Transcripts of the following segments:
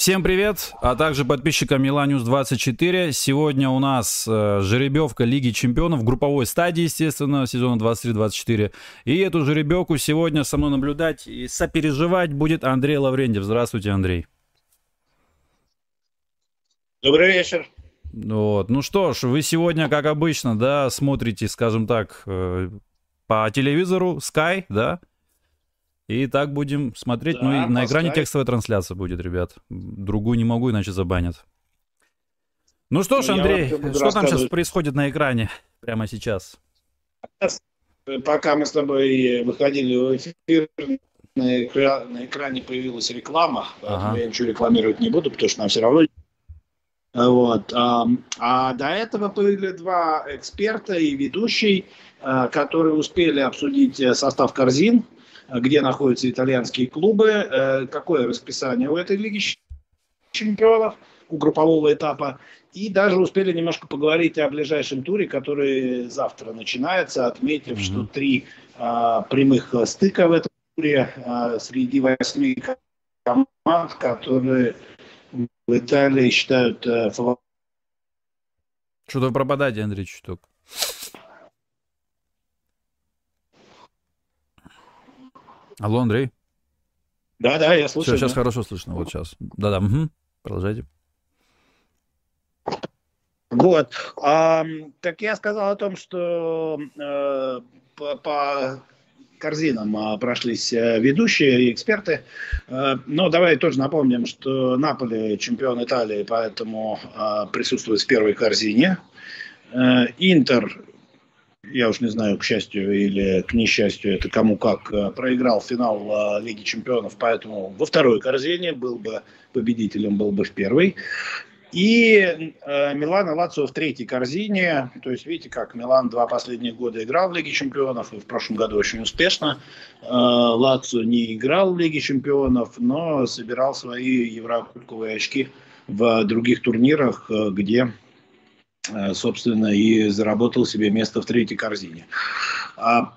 Всем привет, а также подписчикам Миланиус 24. Сегодня у нас э, жеребьевка Лиги Чемпионов, групповой стадии, естественно, сезона 23-24. И эту жеребьевку сегодня со мной наблюдать и сопереживать будет Андрей Лаврентьев. Здравствуйте, Андрей. Добрый вечер. Вот. Ну что ж, вы сегодня, как обычно, да, смотрите, скажем так, э, по телевизору Sky, да? И так будем смотреть. Да, ну и на экране текстовая трансляция будет, ребят. Другую не могу, иначе забанят. Ну что ж, ну, Андрей, что там сейчас происходит на экране прямо сейчас? Пока мы с тобой выходили в эфир, на, экра... на экране появилась реклама, ага. я ничего рекламировать не буду, потому что нам все равно вот. А, до этого были два эксперта и ведущий, а, которые успели обсудить э, состав корзин где находятся итальянские клубы, э, какое расписание у этой Лиги чемпионов, у группового этапа. И даже успели немножко поговорить о ближайшем туре, который завтра начинается, отметив, mm-hmm. что три а, прямых стыка в этом туре а, среди восьми команд, которые в Италии считают а, фаворитами. Что-то пропадаете, Андрей, чуток. Алло, Андрей. Да, да, я слушаю. Все, сейчас да. хорошо слышно. Вот сейчас. Да, да. Угу. Продолжайте. Вот. А, так я сказал о том, что э, по, по корзинам а, прошлись э, ведущие и эксперты. Э, но давай тоже напомним, что Наполе чемпион Италии, поэтому э, присутствует в первой корзине. Э, Интер я уж не знаю, к счастью или к несчастью, это кому как, э, проиграл финал э, Лиги Чемпионов, поэтому во второй корзине был бы победителем, был бы в первой. И э, Милан и Лацио в третьей корзине. То есть, видите, как Милан два последних года играл в Лиге Чемпионов, и в прошлом году очень успешно. Э, Лацио не играл в Лиге Чемпионов, но собирал свои еврокубковые очки в других турнирах, э, где собственно, и заработал себе место в третьей корзине. А,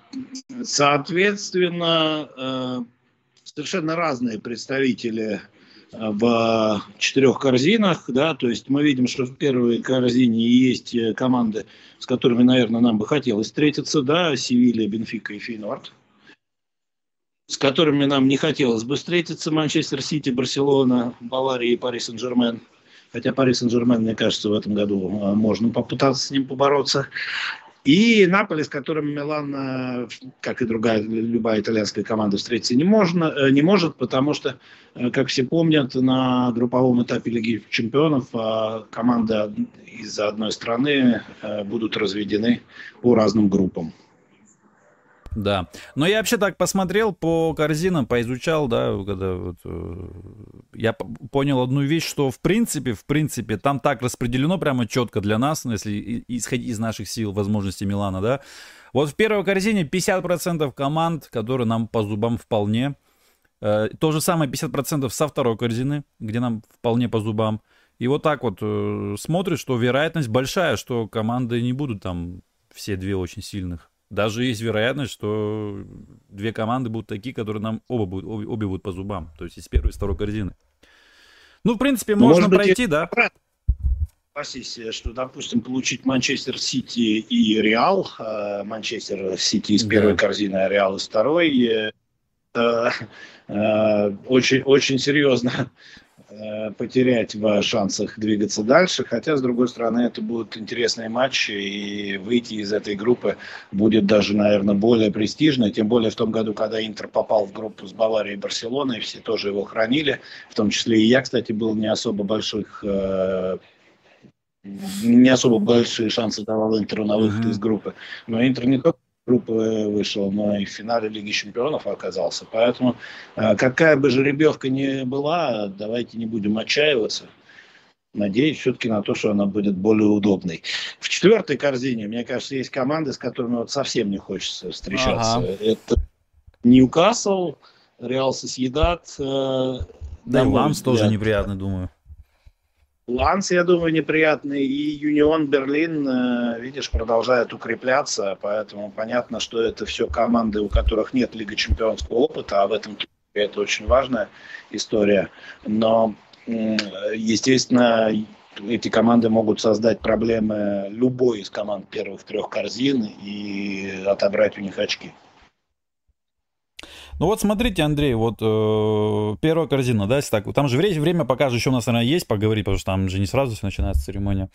соответственно, э, совершенно разные представители э, в четырех корзинах, да, то есть мы видим, что в первой корзине есть команды, с которыми, наверное, нам бы хотелось встретиться, да, Севилья, Бенфика и Фейнорд, с которыми нам не хотелось бы встретиться, Манчестер Сити, Барселона, Бавария и Пари Сен-Жермен – Хотя Пари Сен-Жермен, мне кажется, в этом году а, можно попытаться с ним побороться. И Наполи, с которым Милан, а, как и другая, любая итальянская команда, встретиться не, можно, э, не может, потому что, э, как все помнят, на групповом этапе Лиги чемпионов а, команды из одной страны э, будут разведены по разным группам. Да. Но я вообще так посмотрел по корзинам, поизучал, да, когда вот, э, я понял одну вещь, что в принципе, в принципе, там так распределено прямо четко для нас, ну, если исходить из наших сил, возможностей Милана, да. Вот в первой корзине 50% команд, которые нам по зубам вполне. Э, то же самое 50% со второй корзины, где нам вполне по зубам. И вот так вот э, смотришь, что вероятность большая, что команды не будут там все две очень сильных даже есть вероятность, что две команды будут такие, которые нам оба будут, обе, обе будут по зубам. То есть из первой и второй корзины. Ну, в принципе, ну, можно Может пройти, быть, да. Согласись, что, допустим, получить Манчестер Сити и Реал, э, Манчестер Сити из первой да. корзины, а Реал из второй, э, э, очень, очень серьезно Э, потерять в шансах двигаться дальше. Хотя, с другой стороны, это будут интересные матчи, и выйти из этой группы будет даже, наверное, более престижно. Тем более в том году, когда Интер попал в группу с Баварией и Барселоной, все тоже его хранили. В том числе и я, кстати, был не особо больших э, не особо большие шансы давал Интеру на выход mm-hmm. из группы. Но Интер не только группы вышел, но и в финале Лиги Чемпионов оказался. Поэтому э, какая бы жеребьевка ни была, давайте не будем отчаиваться. Надеюсь все-таки на то, что она будет более удобной. В четвертой корзине, мне кажется, есть команды, с которыми вот совсем не хочется встречаться. Ага. Это Ньюкасл, Реал Сосъедат. Э, да и Ланс тоже неприятный, думаю. Ланс, я думаю, неприятный. И Юнион Берлин, э, видишь, продолжает укрепляться. Поэтому понятно, что это все команды, у которых нет Лиги Чемпионского опыта. А в этом это очень важная история. Но естественно, эти команды могут создать проблемы любой из команд первых трех корзин и отобрать у них очки. Ну вот смотрите, Андрей, вот э, первая корзина, да, если так, там же время, время пока же еще у нас, наверное, есть поговорить, потому что там же не сразу все начинается церемония.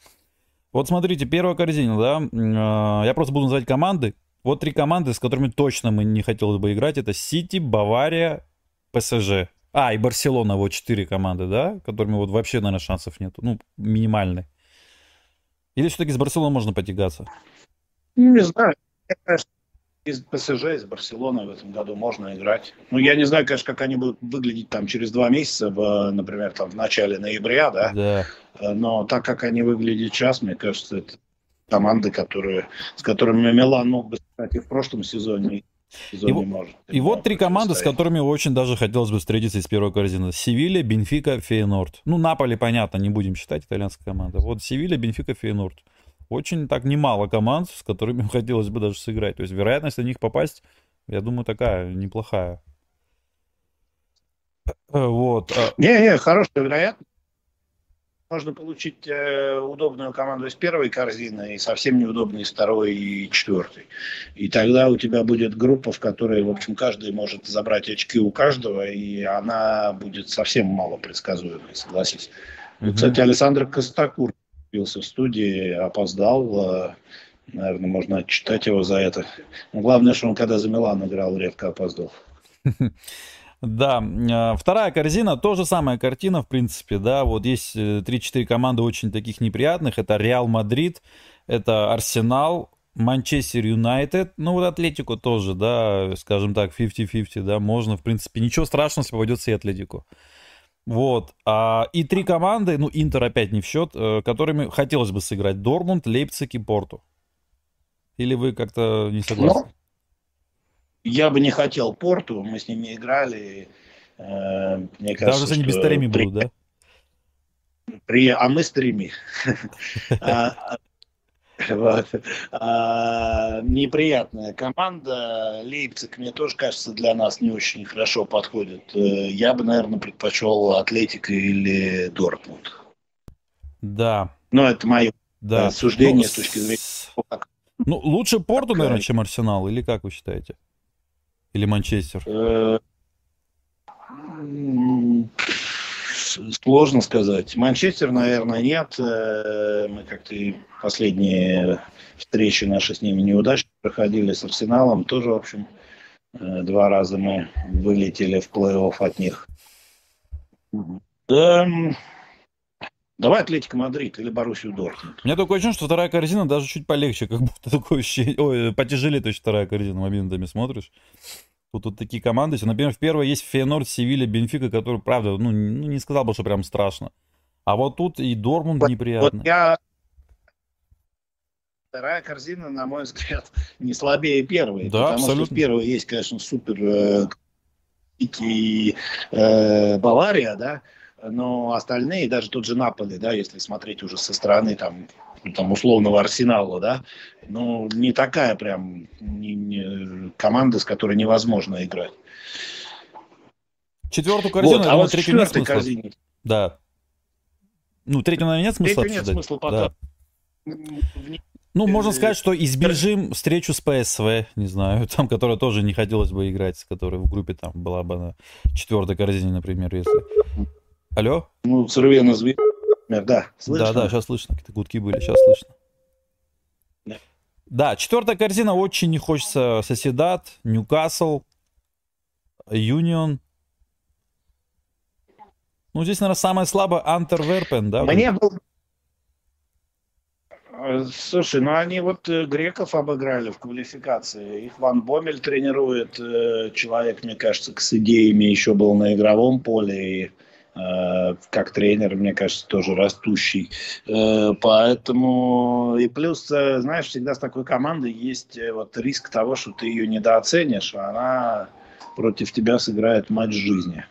Вот смотрите, первая корзина, да, э, я просто буду называть команды. Вот три команды, с которыми точно мы не хотелось бы играть, это Сити, Бавария, ПСЖ. А, и Барселона, вот четыре команды, да, которыми вот вообще, наверное, шансов нет, ну, минимальный. Или все-таки с Барселоной можно потягаться? Не знаю. Мне кажется, из ПСЖ, из Барселоны в этом году можно играть. Ну, я не знаю, конечно, как они будут выглядеть там через два месяца, в, например, там в начале ноября, да? Да. Но так как они выглядят сейчас, мне кажется, это команды, которые, с которыми Милан мог бы стать и в прошлом сезоне, и, может, и вот три команды, с которыми очень даже хотелось бы встретиться из первой корзины. Севилья, Бенфика, Фейнорд. Ну, Наполи, понятно, не будем считать итальянская команда. Вот Севилья, Бенфика, Фейнорд очень так немало команд, с которыми хотелось бы даже сыграть. То есть вероятность на них попасть, я думаю, такая неплохая. Э, вот. А Не-не, хорошая вероятность. Можно получить э, удобную команду из первой корзины и совсем неудобную из второй и четвертой. И тогда у тебя будет группа, в которой, в общем, каждый может забрать очки у каждого, и она будет совсем мало предсказуемой, согласись. Mm-hmm. Кстати, Александр Костакур появился в студии, опоздал. Э, Наверное, можно отчитать его за это. Но главное, что он когда за Милан играл, редко опоздал. Да, э, вторая корзина, то же самая картина, в принципе, да, вот есть 3-4 э, команды очень таких неприятных, это Реал Мадрид, это Арсенал, Манчестер Юнайтед, ну вот Атлетику тоже, да, скажем так, 50-50, да, можно, в принципе, ничего страшного, если попадется и Атлетику. Вот. А, и три команды, ну, Интер опять не в счет, э, которыми хотелось бы сыграть. Дормунд, Лейпциг и Порту. Или вы как-то не согласны? Ну, я бы не хотел Порту, мы с ними играли. Э, мне кажется, Даже если они без Тареми будут, да? При... А мы с Тареми. Вот. А, неприятная команда. Лейпциг, мне тоже кажется, для нас не очень хорошо подходит. Э, я бы, наверное, предпочел Атлетика или Дортмунд. Да. Но это мое да. суждение ну, с точки зрения... Ну, лучше Порту, наверное, чем Арсенал, или как вы считаете? Или Манчестер? Э, Сложно сказать. Манчестер, наверное, нет. Э, мы как-то последние встречи наши с ними неудачно проходили с Арсеналом. Тоже, в общем, э, два раза мы вылетели в плей-офф от них. Да, Давай Атлетика Мадрид или Боруссию Дортмунд. У меня такое ощущение, что вторая корзина даже чуть полегче, как будто такое ощущение. Ой, потяжелее точно вторая корзина моментами смотришь. Тут вот такие команды. Например, в первой есть Фейнорд, Севилья, Бенфика, который, правда, ну, ну, не сказал бы, что прям страшно. А вот тут и Дормунд вот, неприятно. Вот я... Вторая корзина, на мой взгляд, не слабее первой. Да, потому абсолютно. что в первой есть, конечно, супер э, и э, Бавария, да, но остальные, даже тот же Наполи, да, если смотреть уже со стороны там там, условного арсенала, да, ну, не такая прям не, не, команда, с которой невозможно играть. Четвертую корзину, вот, а вот третью нет смысла. Корзине. Да. Ну, третью, наверное, нет смысла Третью нет смысла пока. Да. Ну, можно сказать, что избежим встречу с ПСВ, не знаю, там, которая тоже не хотелось бы играть, с которой в группе там была бы на четвертой корзине, например, если... Алло? Ну, Сырвена Звезда да, слышно. Да, да, сейчас слышно, какие-то гудки были, сейчас слышно. Да. да, четвертая корзина очень не хочется Соседат, Ньюкасл, Юнион. Ну, здесь, наверное, самое слабое Антерверпен, да? Мне был... Слушай, ну они вот э, греков обыграли в квалификации. Их Ван Бомель тренирует. Э, человек, мне кажется, с идеями еще был на игровом поле. И как тренер, мне кажется, тоже растущий. Э, поэтому и плюс, э, знаешь, всегда с такой командой есть вот риск того, что ты ее недооценишь, а она против тебя сыграет матч жизни.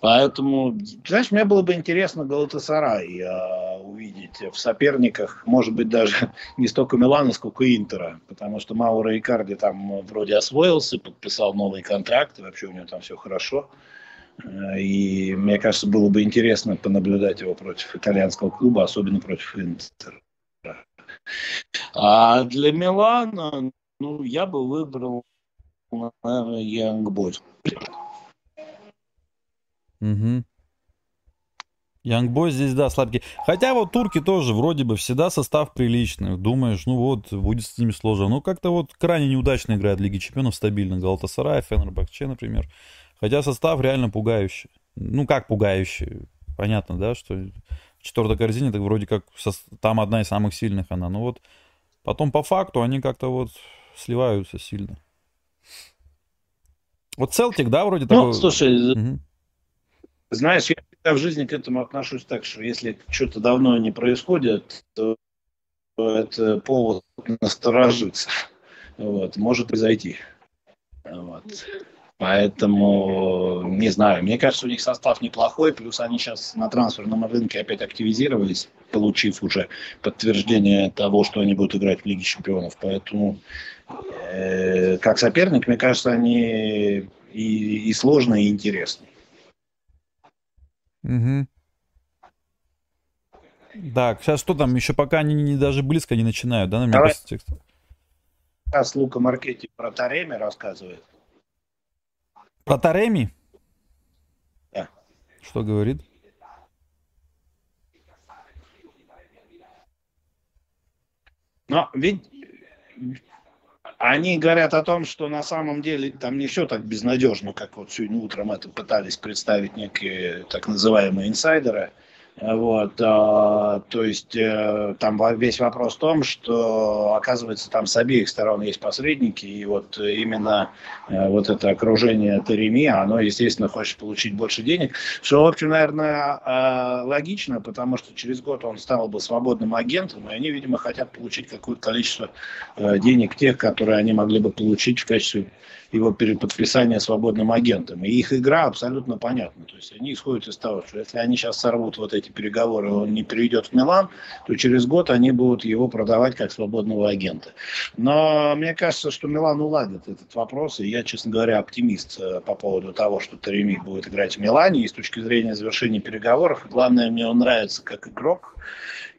Поэтому, знаешь, мне было бы интересно Галатасарай э, увидеть в соперниках, может быть, даже не столько Милана, сколько Интера, потому что Маура Икарди там вроде освоился, подписал новый контракт, и вообще у него там все хорошо. Э, и мне кажется, было бы интересно понаблюдать его против итальянского клуба, особенно против Интера. А для Милана, ну, я бы выбрал, наверное, Янг. Угу. Янгбой здесь, да, слабкий. Хотя вот турки тоже вроде бы всегда состав приличный. Думаешь, ну вот, будет с ними сложно. Ну как-то вот крайне неудачно играет Лиги Чемпионов стабильно. Галтасарай, Фенербахче, например. Хотя состав реально пугающий. Ну как пугающий? Понятно, да, что в четвертой корзине так вроде как со... там одна из самых сильных она. Но вот потом по факту они как-то вот сливаются сильно. Вот Целтик, да, вроде ну, такой... слушай, угу. знаешь, я я в жизни к этому отношусь так, что если что-то давно не происходит, то это повод насторожиться. Вот, может произойти. Вот. Поэтому, не знаю, мне кажется, у них состав неплохой, плюс они сейчас на трансферном рынке опять активизировались, получив уже подтверждение того, что они будут играть в Лиге Чемпионов. Поэтому, э, как соперник, мне кажется, они и, и сложные, и интересные. Угу. Так, сейчас что там? Еще пока они не, даже близко не начинают, да, на меня текст? Сейчас Лука Маркетти про Тареми рассказывает. Про Тареми? Да. Что говорит? Но ведь они говорят о том, что на самом деле там не все так безнадежно, как вот сегодня утром это пытались представить некие так называемые инсайдеры. Вот, а, то есть э, там весь вопрос в том, что оказывается там с обеих сторон есть посредники, и вот именно э, вот это окружение Тереми, оно, естественно, хочет получить больше денег, что, в общем, наверное, э, логично, потому что через год он стал бы свободным агентом, и они, видимо, хотят получить какое-то количество денег тех, которые они могли бы получить в качестве его переподписания свободным агентом. И их игра абсолютно понятна. То есть они исходят из того, что если они сейчас сорвут вот эти переговоры, он не перейдет в Милан, то через год они будут его продавать как свободного агента. Но мне кажется, что Милан уладит этот вопрос, и я, честно говоря, оптимист э, по поводу того, что Тареми будет играть в Милане, и с точки зрения завершения переговоров, главное, мне он нравится как игрок,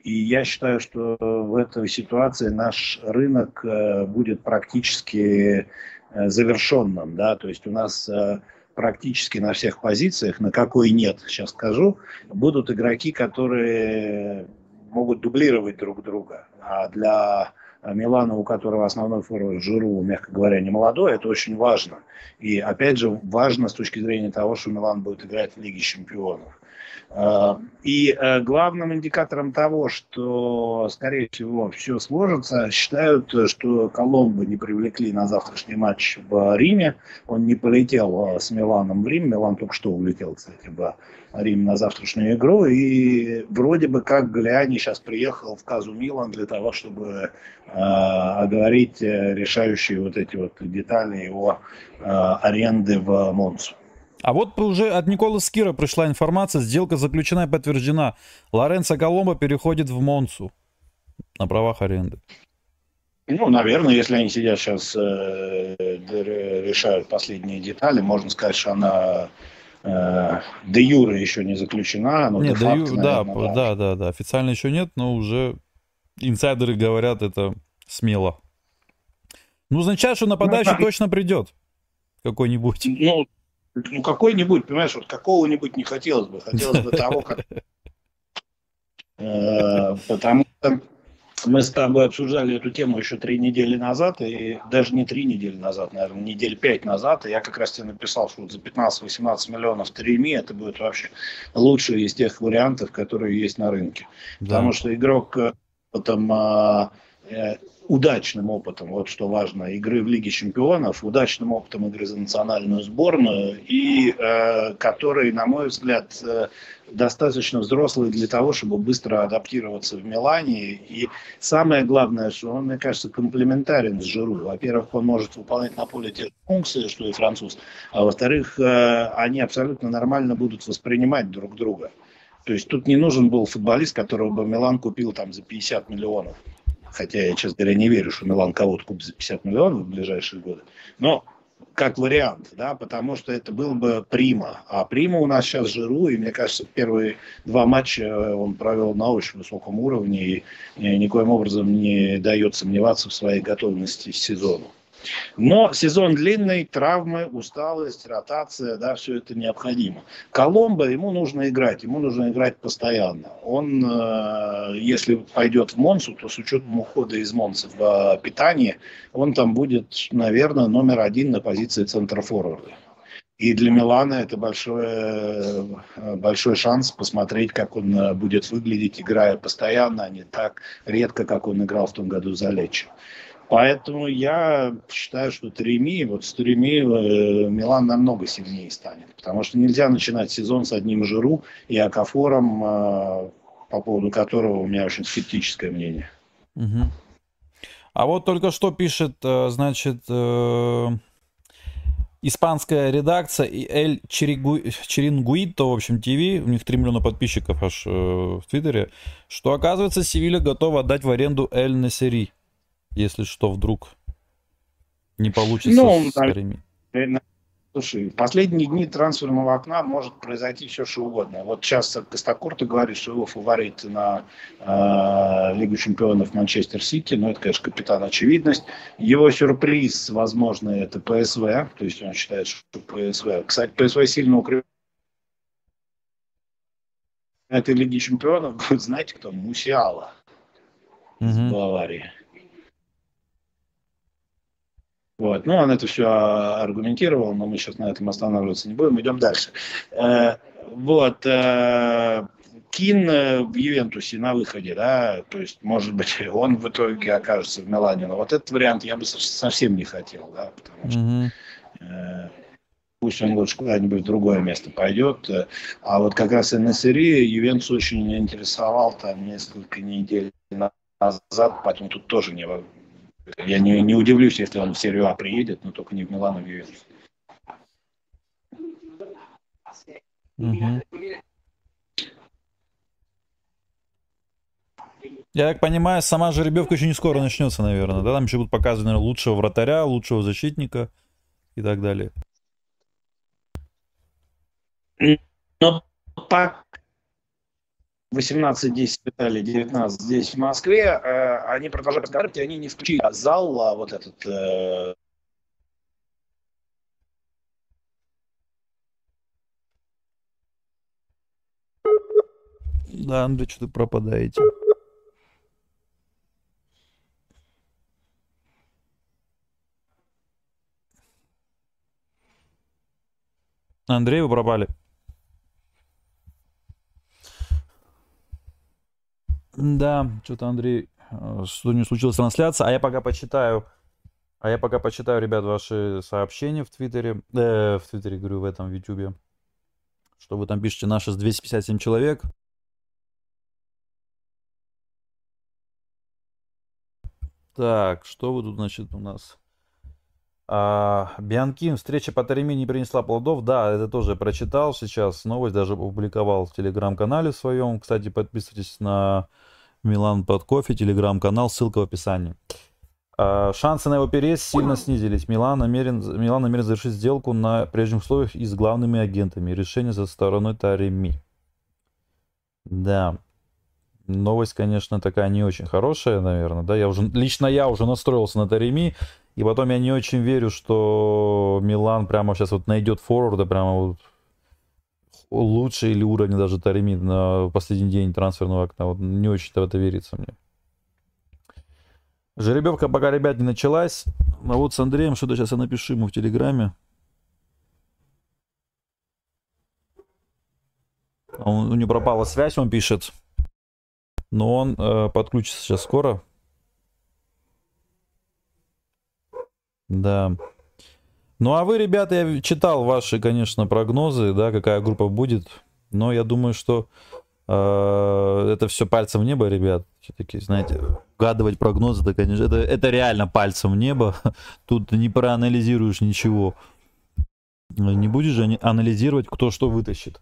и я считаю, что в этой ситуации наш рынок э, будет практически Э, завершенном, да, то есть у нас практически на всех позициях, на какой нет, сейчас скажу, будут игроки, которые могут дублировать друг друга. А для Милана, у которого основной форвард Жиру, мягко говоря, не молодой, это очень важно. И опять же важно с точки зрения того, что Милан будет играть в Лиге Чемпионов. А, и э, главным индикатором того, что, скорее всего, все сложится, считают, что Коломбо не привлекли на завтрашний матч в Риме. Он не полетел э, с Миланом в Рим. Милан только что улетел, кстати, в Рим на завтрашнюю игру. И вроде бы как Галиани сейчас приехал в Казу Милан для того, чтобы э, оговорить э, решающие вот эти вот детали его э, аренды в Монсу. А вот уже от Николы Скира пришла информация, сделка заключена и подтверждена. Лоренцо Коломбо переходит в Монцу на правах аренды. Ну, наверное, если они сидят сейчас, э, решают последние детали, можно сказать, что она э, де юре еще не заключена, но нет, де факто, да, наверное, да, да, да, да, официально еще нет, но уже инсайдеры говорят это смело. Ну, означает, что нападающий ну, точно придет какой-нибудь. Ну, ну, какой-нибудь, понимаешь, вот какого-нибудь не хотелось бы. Хотелось бы того, как... Э, потому что мы с тобой обсуждали эту тему еще три недели назад, и даже не три недели назад, наверное, недель пять назад, и я как раз тебе написал, что вот за 15-18 миллионов Тереми это будет вообще лучший из тех вариантов, которые есть на рынке. Да. Потому что игрок там э, удачным опытом, вот что важно, игры в Лиге Чемпионов, удачным опытом игры за национальную сборную, и э, который, на мой взгляд, э, достаточно взрослый для того, чтобы быстро адаптироваться в Милане. И самое главное, что он, мне кажется, комплементарен с Жиру. Во-первых, он может выполнять на поле те же функции, что и француз, а во-вторых, э, они абсолютно нормально будут воспринимать друг друга. То есть тут не нужен был футболист, которого бы Милан купил там за 50 миллионов. Хотя я, честно говоря, не верю, что Милан кого-то купит за 50 миллионов в ближайшие годы. Но как вариант, да, потому что это был бы Прима. А Прима у нас сейчас Жиру, и мне кажется, первые два матча он провел на очень высоком уровне и никоим образом не дает сомневаться в своей готовности к сезону. Но сезон длинный, травмы, усталость, ротация, да, все это необходимо. Коломбо, ему нужно играть, ему нужно играть постоянно. Он, э, если пойдет в Монсу, то с учетом ухода из Монса в э, питание, он там будет, наверное, номер один на позиции центра форварда. И для Милана это большой, э, большой шанс посмотреть, как он будет выглядеть, играя постоянно, а не так редко, как он играл в том году за Лечо. Поэтому я считаю, что Треми, вот с Треми э, Милан намного сильнее станет. Потому что нельзя начинать сезон с одним Жиру и Акафором, э, по поводу которого у меня очень скептическое мнение. Угу. А вот только что пишет, э, значит, испанская редакция Эль Черингуито, в общем, ТВ, у них 3 миллиона подписчиков аж в Твиттере, что, оказывается, Севилья готова отдать в аренду Эль Насери если что вдруг не получится ну, с Карими? Слушай, в последние дни трансферного окна может произойти все, что угодно. Вот сейчас Костокорта говорит, что его фаворит на э, Лигу чемпионов Манчестер Сити, но это, конечно, капитан очевидность. Его сюрприз, возможно, это ПСВ, то есть он считает, что ПСВ... Кстати, ПСВ сильно укрепляет этой Лиги чемпионов будет, знаете кто? Мусиала угу. из Баварии. Вот. Ну, он это все аргументировал, но мы сейчас на этом останавливаться не будем, идем дальше. Э, вот. Э, Кин э, в Ювентусе на выходе, да, то есть, может быть, он в итоге окажется в Милане, но вот этот вариант я бы совсем не хотел, да, потому что mm-hmm. пусть он лучше куда-нибудь в другое место пойдет. А вот как раз НСРИ Ювентус очень интересовал там несколько недель назад, поэтому тут тоже не, я не, не удивлюсь, если он в серию А приедет, но только не в Милан, а в Ювентус. Я так понимаю, сама жеребьевка еще не скоро начнется, наверное. Да? Там еще будут показывать, наверное, лучшего вратаря, лучшего защитника и так далее. Но пока 18 здесь в Италии, 19 здесь в Москве, э, они продолжают разговаривать, и они не включили зал, а вот этот э, Да, Андрей, что-то пропадаете. Андрей, вы пропали. Да, что-то Андрей, э, что не случилось трансляция, а я пока почитаю, а я пока почитаю, ребят, ваши сообщения в Твиттере, э, в Твиттере, говорю, в этом, в Ютубе, что вы там пишете, наши 257 человек. Так, что вы тут, значит, у нас? А, Бианкин, встреча по Тареми не принесла плодов. Да, это тоже прочитал сейчас. Новость даже опубликовал в телеграм-канале своем. Кстати, подписывайтесь на Милан под кофе, телеграм-канал, ссылка в описании. А, шансы на его переезд сильно снизились. Милан намерен, Милан намерен завершить сделку на прежних условиях и с главными агентами. Решение за стороной Тареми. Да. Новость, конечно, такая не очень хорошая, наверное. Да, я уже, лично я уже настроился на Тареми. И потом я не очень верю, что Милан прямо сейчас вот найдет форварда, прямо вот лучше или уровень даже Тареми на последний день трансферного окна. Вот не очень-то в это верится мне. Жеребьевка пока, ребят, не началась. А вот с Андреем что-то сейчас я напишу ему в Телеграме. Он, у него пропала связь, он пишет. Но он э, подключится сейчас скоро. Да. Ну а вы, ребята, я читал ваши, конечно, прогнозы, да, какая группа будет. Но я думаю, что э, это все пальцем в небо, ребят. Все-таки, знаете, угадывать прогнозы, это, конечно, это, это реально пальцем в небо. Тут не проанализируешь ничего. Не будешь же анализировать, кто что вытащит.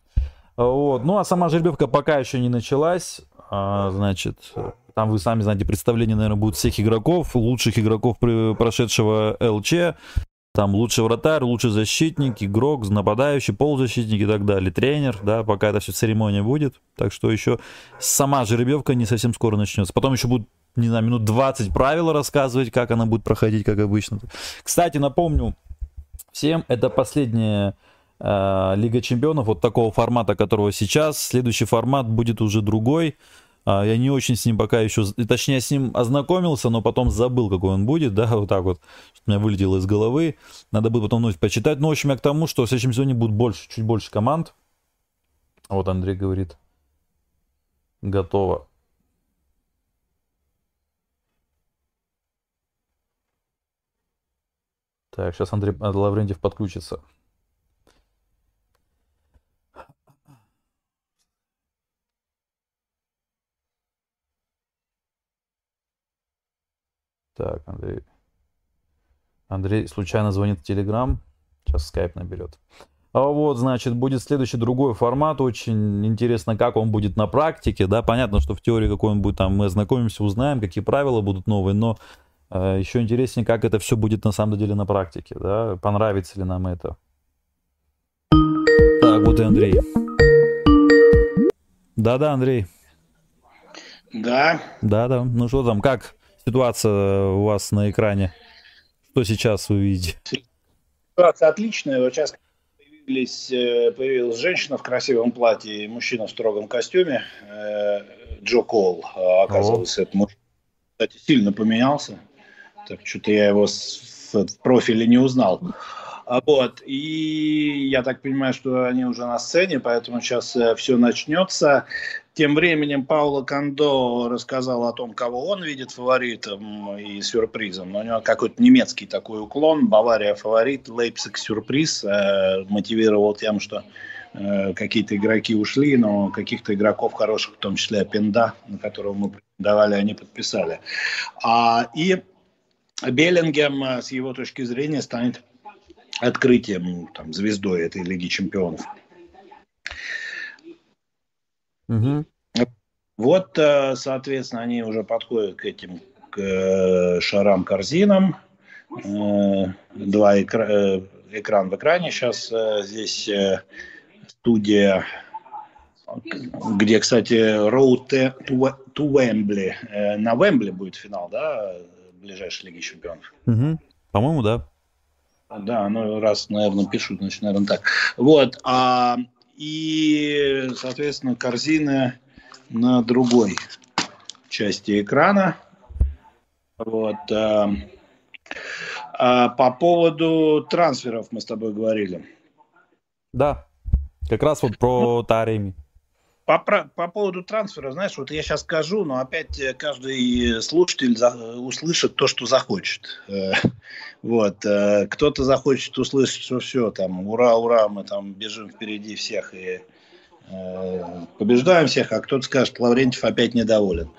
Вот. Ну а сама жеребьевка пока еще не началась. А, значит, там вы сами знаете, представление, наверное, будет всех игроков, лучших игроков прошедшего ЛЧ. там лучший вратарь, лучший защитник, игрок, нападающий, полузащитник и так далее, тренер, да, пока это все церемония будет. Так что еще сама жеребьевка не совсем скоро начнется. Потом еще будут, не знаю, минут 20 правила рассказывать, как она будет проходить, как обычно. Кстати, напомню всем, это последняя э, Лига Чемпионов, вот такого формата, которого сейчас. Следующий формат будет уже другой. А, я не очень с ним пока еще, точнее, с ним ознакомился, но потом забыл, какой он будет, да, вот так вот, что у меня вылетело из головы. Надо будет потом вновь почитать. Ну, в общем, я к тому, что в следующем сезоне будет больше, чуть больше команд. Вот Андрей говорит. Готово. Так, сейчас Андрей Лаврентьев подключится. Так, Андрей. Андрей случайно звонит в Телеграм. Сейчас скайп наберет. А вот, значит, будет следующий другой формат. Очень интересно, как он будет на практике. Да, понятно, что в теории какой он будет там, мы ознакомимся, узнаем, какие правила будут новые, но э, еще интереснее, как это все будет на самом деле на практике. Да, понравится ли нам это. Так, вот и Андрей. Да-да, Андрей. Да. Да-да. Ну что там, как? Ситуация у вас на экране? Что сейчас вы видите? Ситуация отличная. Вот сейчас появились, э, появилась женщина в красивом платье и мужчина в строгом костюме. Э, Джо Кол, а, оказывается, это мужчина. Кстати, сильно поменялся. Так что-то я его в профиле не узнал. А вот. И я так понимаю, что они уже на сцене, поэтому сейчас э, все начнется. Тем временем Пауло Кондо рассказал о том, кого он видит фаворитом и сюрпризом. у него какой-то немецкий такой уклон. Бавария фаворит, Лейпциг сюрприз. Э, мотивировал тем, что э, какие-то игроки ушли, но каких-то игроков хороших, в том числе Пенда, на которого мы претендовали, они подписали. А, и Беллингем, э, с его точки зрения, станет открытием, там, звездой этой Лиги Чемпионов. Угу. Вот, э, соответственно, они уже подходят к этим к э, шарам-корзинам. Э, два экра... экран в экране. Сейчас здесь студия, где, кстати, Road to, to Wembley. На Вембле будет финал, да, ближайшей Лиги Чемпионов? Угу. По-моему, да. Да, ну раз, наверное, пишут, значит, наверное, так. Вот. А и, соответственно, корзины на другой части экрана. Вот. А, а по поводу трансферов мы с тобой говорили. Да, как раз вот про Тареми. По, по поводу трансфера, знаешь, вот я сейчас скажу, но опять каждый слушатель за, услышит то, что захочет. Э, вот. Э, кто-то захочет услышать, что все, там, ура, ура, мы там бежим впереди всех и э, побеждаем всех, а кто-то скажет, Лаврентьев опять недоволен.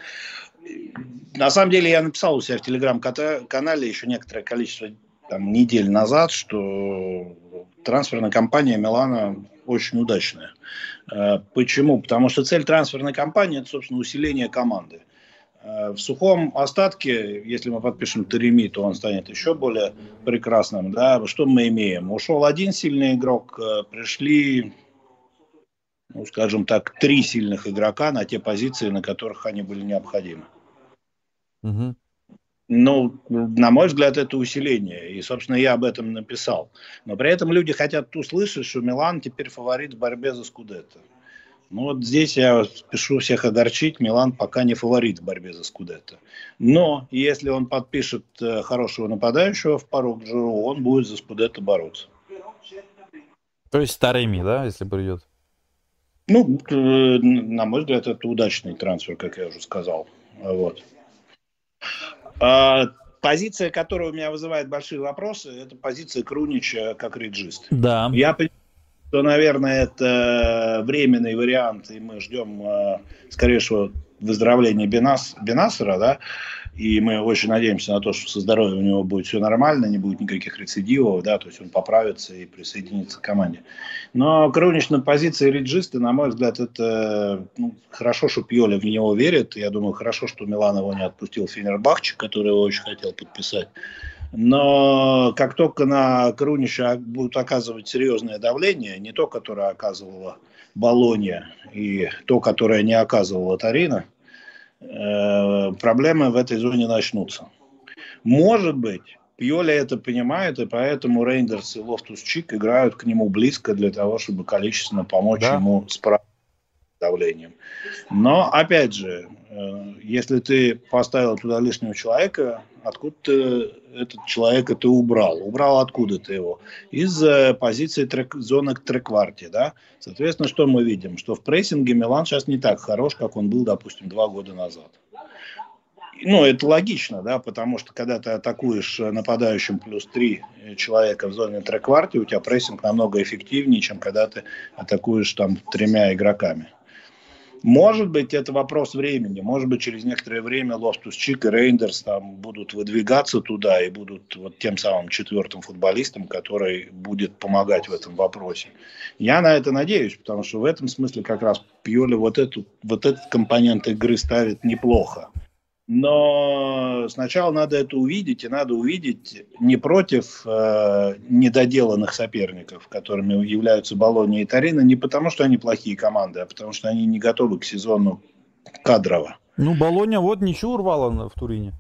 На самом деле я написал у себя в телеграм-канале еще некоторое количество там, недель назад, что трансферная кампания Милана очень удачная. Э, почему? Потому что цель трансферной кампании – это, собственно, усиление команды. Э, в сухом остатке, если мы подпишем Тереми, то он станет еще более прекрасным. Да? Что мы имеем? Ушел один сильный игрок, э, пришли, ну, скажем так, три сильных игрока на те позиции, на которых они были необходимы. Угу. Ну, на мой взгляд, это усиление. И, собственно, я об этом написал. Но при этом люди хотят услышать, что Милан теперь фаворит в борьбе за Скудетто. Ну вот здесь я спешу всех огорчить. Милан пока не фаворит в борьбе за Скудетто. Но если он подпишет э, хорошего нападающего в пару к Жиру, он будет за Скудетто бороться. То есть Тареми, да, если придет? Ну, э, на мой взгляд, это удачный трансфер, как я уже сказал. Вот. А, позиция, которая у меня вызывает большие вопросы, это позиция Крунича как реджист. Да. Я понимаю, что, наверное, это временный вариант, и мы ждем, а, скорее всего, выздоровления Бенас, Бенасера, да, и мы очень надеемся на то, что со здоровьем у него будет все нормально, не будет никаких рецидивов, да, то есть он поправится и присоединится к команде. Но Крунич на позиции реджиста, на мой взгляд, это ну, хорошо, что Пьоли в него верит. Я думаю, хорошо, что Милан его не отпустил Фенербахче, который его очень хотел подписать. Но как только на Крунича будут оказывать серьезное давление, не то, которое оказывала Болонья, и то, которое не оказывала Торино, э, проблемы в этой зоне начнутся. Может быть, Пьоли это понимает, и поэтому Рейндерс и Лофтус-Чик играют к нему близко для того, чтобы количественно помочь да. ему справиться с давлением. Но, опять же, если ты поставил туда лишнего человека, откуда ты этот человека ты убрал? Убрал откуда ты его? Из э, позиции трек, зоны трекварти, да? Соответственно, что мы видим? Что в прессинге Милан сейчас не так хорош, как он был, допустим, два года назад ну, это логично, да, потому что когда ты атакуешь нападающим плюс три человека в зоне трекварти, у тебя прессинг намного эффективнее, чем когда ты атакуешь там тремя игроками. Может быть, это вопрос времени. Может быть, через некоторое время Лофтус-Чик и Рейндерс там будут выдвигаться туда и будут вот тем самым четвертым футболистом, который будет помогать в этом вопросе. Я на это надеюсь, потому что в этом смысле как раз Пьоли вот, эту, вот этот компонент игры ставит неплохо. Но сначала надо это увидеть, и надо увидеть не против э, недоделанных соперников, которыми являются Болонья и Торино, не потому что они плохие команды, а потому что они не готовы к сезону кадрово. Ну, Болония вот ничего урвала в Турине.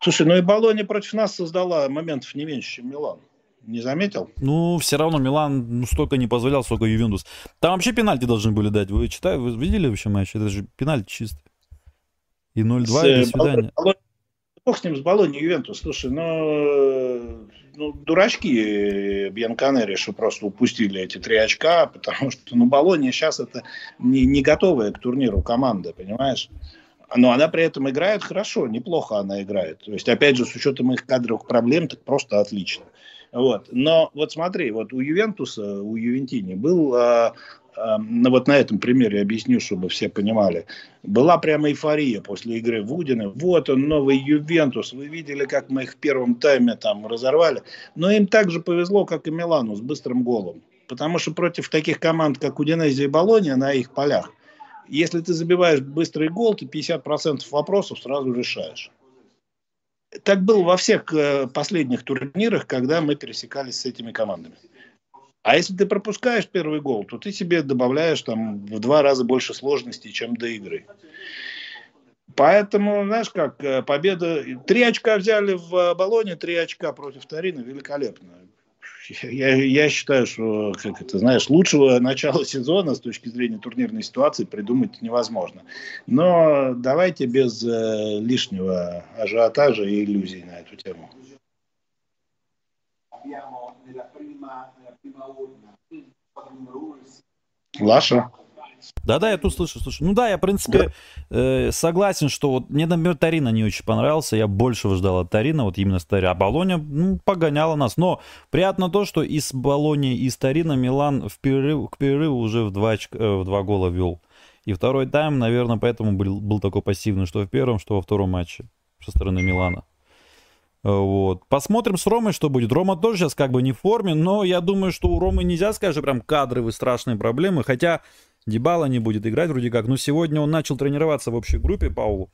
Слушай, ну и Болония против нас создала моментов не меньше, чем Милан. Не заметил? Ну, все равно Милан ну, столько не позволял, сколько Ювентус. Там вообще пенальти должны были дать. Вы читали, вы видели вообще матч? Это же пенальти чистый. И 0-2, с, и до свидания. Бог с ним, с Болони Ювентус. Слушай, ну, ну, дурачки Бьянканери, что просто упустили эти три очка, потому что, ну, Болония сейчас это не, не готовая к турниру команда, понимаешь? Но она при этом играет хорошо, неплохо она играет. То есть, опять же, с учетом их кадровых проблем, так просто отлично. Вот. Но вот смотри, вот у Ювентуса, у Ювентини был а, ну вот на этом примере объясню, чтобы все понимали. Была прямо эйфория после игры Вудина. Вот он, новый Ювентус. Вы видели, как мы их в первом тайме там разорвали. Но им так же повезло, как и Милану с быстрым голом. Потому что против таких команд, как Удинези и Болония, на их полях, если ты забиваешь быстрый гол, ты 50% вопросов сразу решаешь. Так было во всех э, последних турнирах, когда мы пересекались с этими командами. А если ты пропускаешь первый гол, то ты себе добавляешь там в два раза больше сложностей, чем до игры. Поэтому, знаешь, как э, победа... Три очка взяли в Болоне, три очка против Тарина. Великолепно. Я, я считаю, что, как это, знаешь, лучшего начала сезона с точки зрения турнирной ситуации придумать невозможно. Но давайте без э, лишнего ажиотажа и иллюзий на эту тему. Лаша. Да-да, я тут слышу, слышу. Ну да, я, в принципе, э, согласен, что вот мне, например, Тарина не очень понравился. Я большего ждал от Тарина, вот именно с Тарина. А Болония, ну, погоняла нас. Но приятно то, что из Болонии и из Тарина Милан в перерыв, к перерыву уже в два, очка, э, в два гола вел. И второй тайм, наверное, поэтому был, был такой пассивный, что в первом, что во втором матче со стороны Милана. Вот. Посмотрим с Ромой, что будет. Рома тоже сейчас как бы не в форме, но я думаю, что у Ромы нельзя сказать, что прям кадровые страшные проблемы. Хотя Дебала не будет играть вроде как. Но сегодня он начал тренироваться в общей группе, Паулу.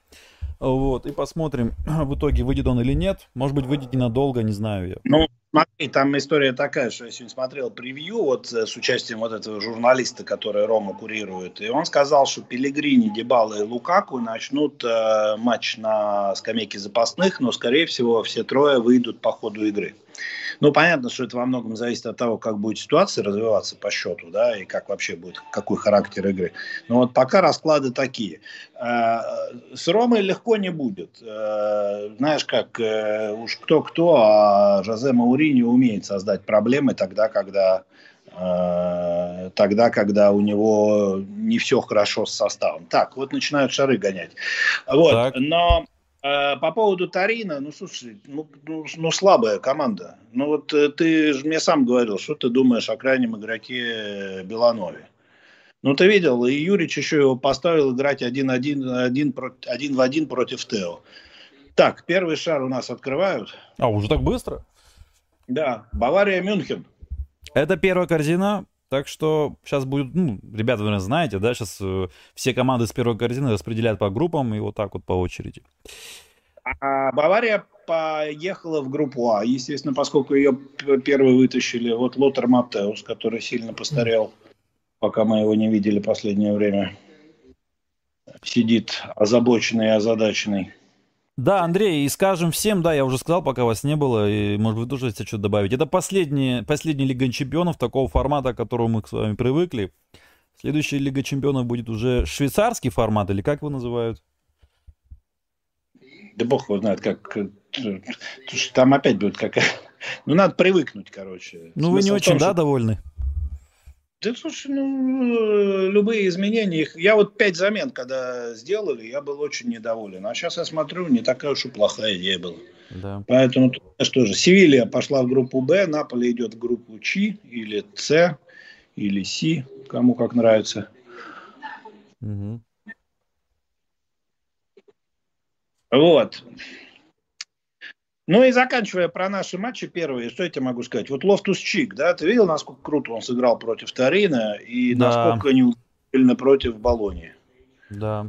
Вот. И посмотрим, в итоге выйдет он или нет. Может быть, выйдет ненадолго, не знаю я. Ну, Смотри, там история такая, что я сегодня смотрел превью вот э, с участием вот этого журналиста, который Рома курирует, и он сказал, что Пелегрини, Дебала и Лукаку начнут э, матч на скамейке запасных, но, скорее всего, все трое выйдут по ходу игры. Ну, понятно, что это во многом зависит от того, как будет ситуация развиваться по счету, да, и как вообще будет, какой характер игры. Но вот пока расклады такие. Э, с Ромой легко не будет. Э, знаешь, как уж кто-кто, а Жозе Маурини умеет создать проблемы тогда, когда тогда, когда у него не все хорошо с составом. Так, вот начинают шары гонять. Вот, так. но а, по поводу Тарина, ну слушай, ну, ну, ну слабая команда. Ну вот э, ты же мне сам говорил, что ты думаешь о крайнем игроке Беланове. Ну ты видел, и Юрич еще его поставил играть один-один, один, один в один против Тео. Так, первый шар у нас открывают. А, уже так быстро? Да, Бавария, Мюнхен. Это первая корзина. Так что сейчас будет, ну, ребята, вы наверное, знаете, да, сейчас э, все команды с первой корзины распределяют по группам и вот так вот по очереди. А Бавария поехала в группу А. Естественно, поскольку ее первый вытащили, вот Лотер Матеус, который сильно постарел, пока мы его не видели последнее время. Сидит озабоченный и озадаченный. Да, Андрей, и скажем всем, да, я уже сказал, пока вас не было, и, может, вы тоже хотите что-то добавить. Это последняя, последняя Лига Чемпионов такого формата, к которому мы с вами привыкли. Следующая Лига Чемпионов будет уже швейцарский формат, или как его называют? Да бог его знает, как... Там опять будет какая... Ну, надо привыкнуть, короче. Ну, вы не очень, том, да, что... довольны? Да, слушай, ну, любые изменения, их... я вот пять замен, когда сделали, я был очень недоволен. А сейчас я смотрю, не такая уж и плохая идея была. Да. Поэтому что же, Севилья пошла в группу Б, Наполи идет в группу Ч или С или С, кому как нравится. Угу. Вот. Ну и заканчивая про наши матчи первые, что я тебе могу сказать? Вот Лофтус-Чик, да, ты видел, насколько круто он сыграл против Торино и да. насколько неудивительно против Болоньи? Да.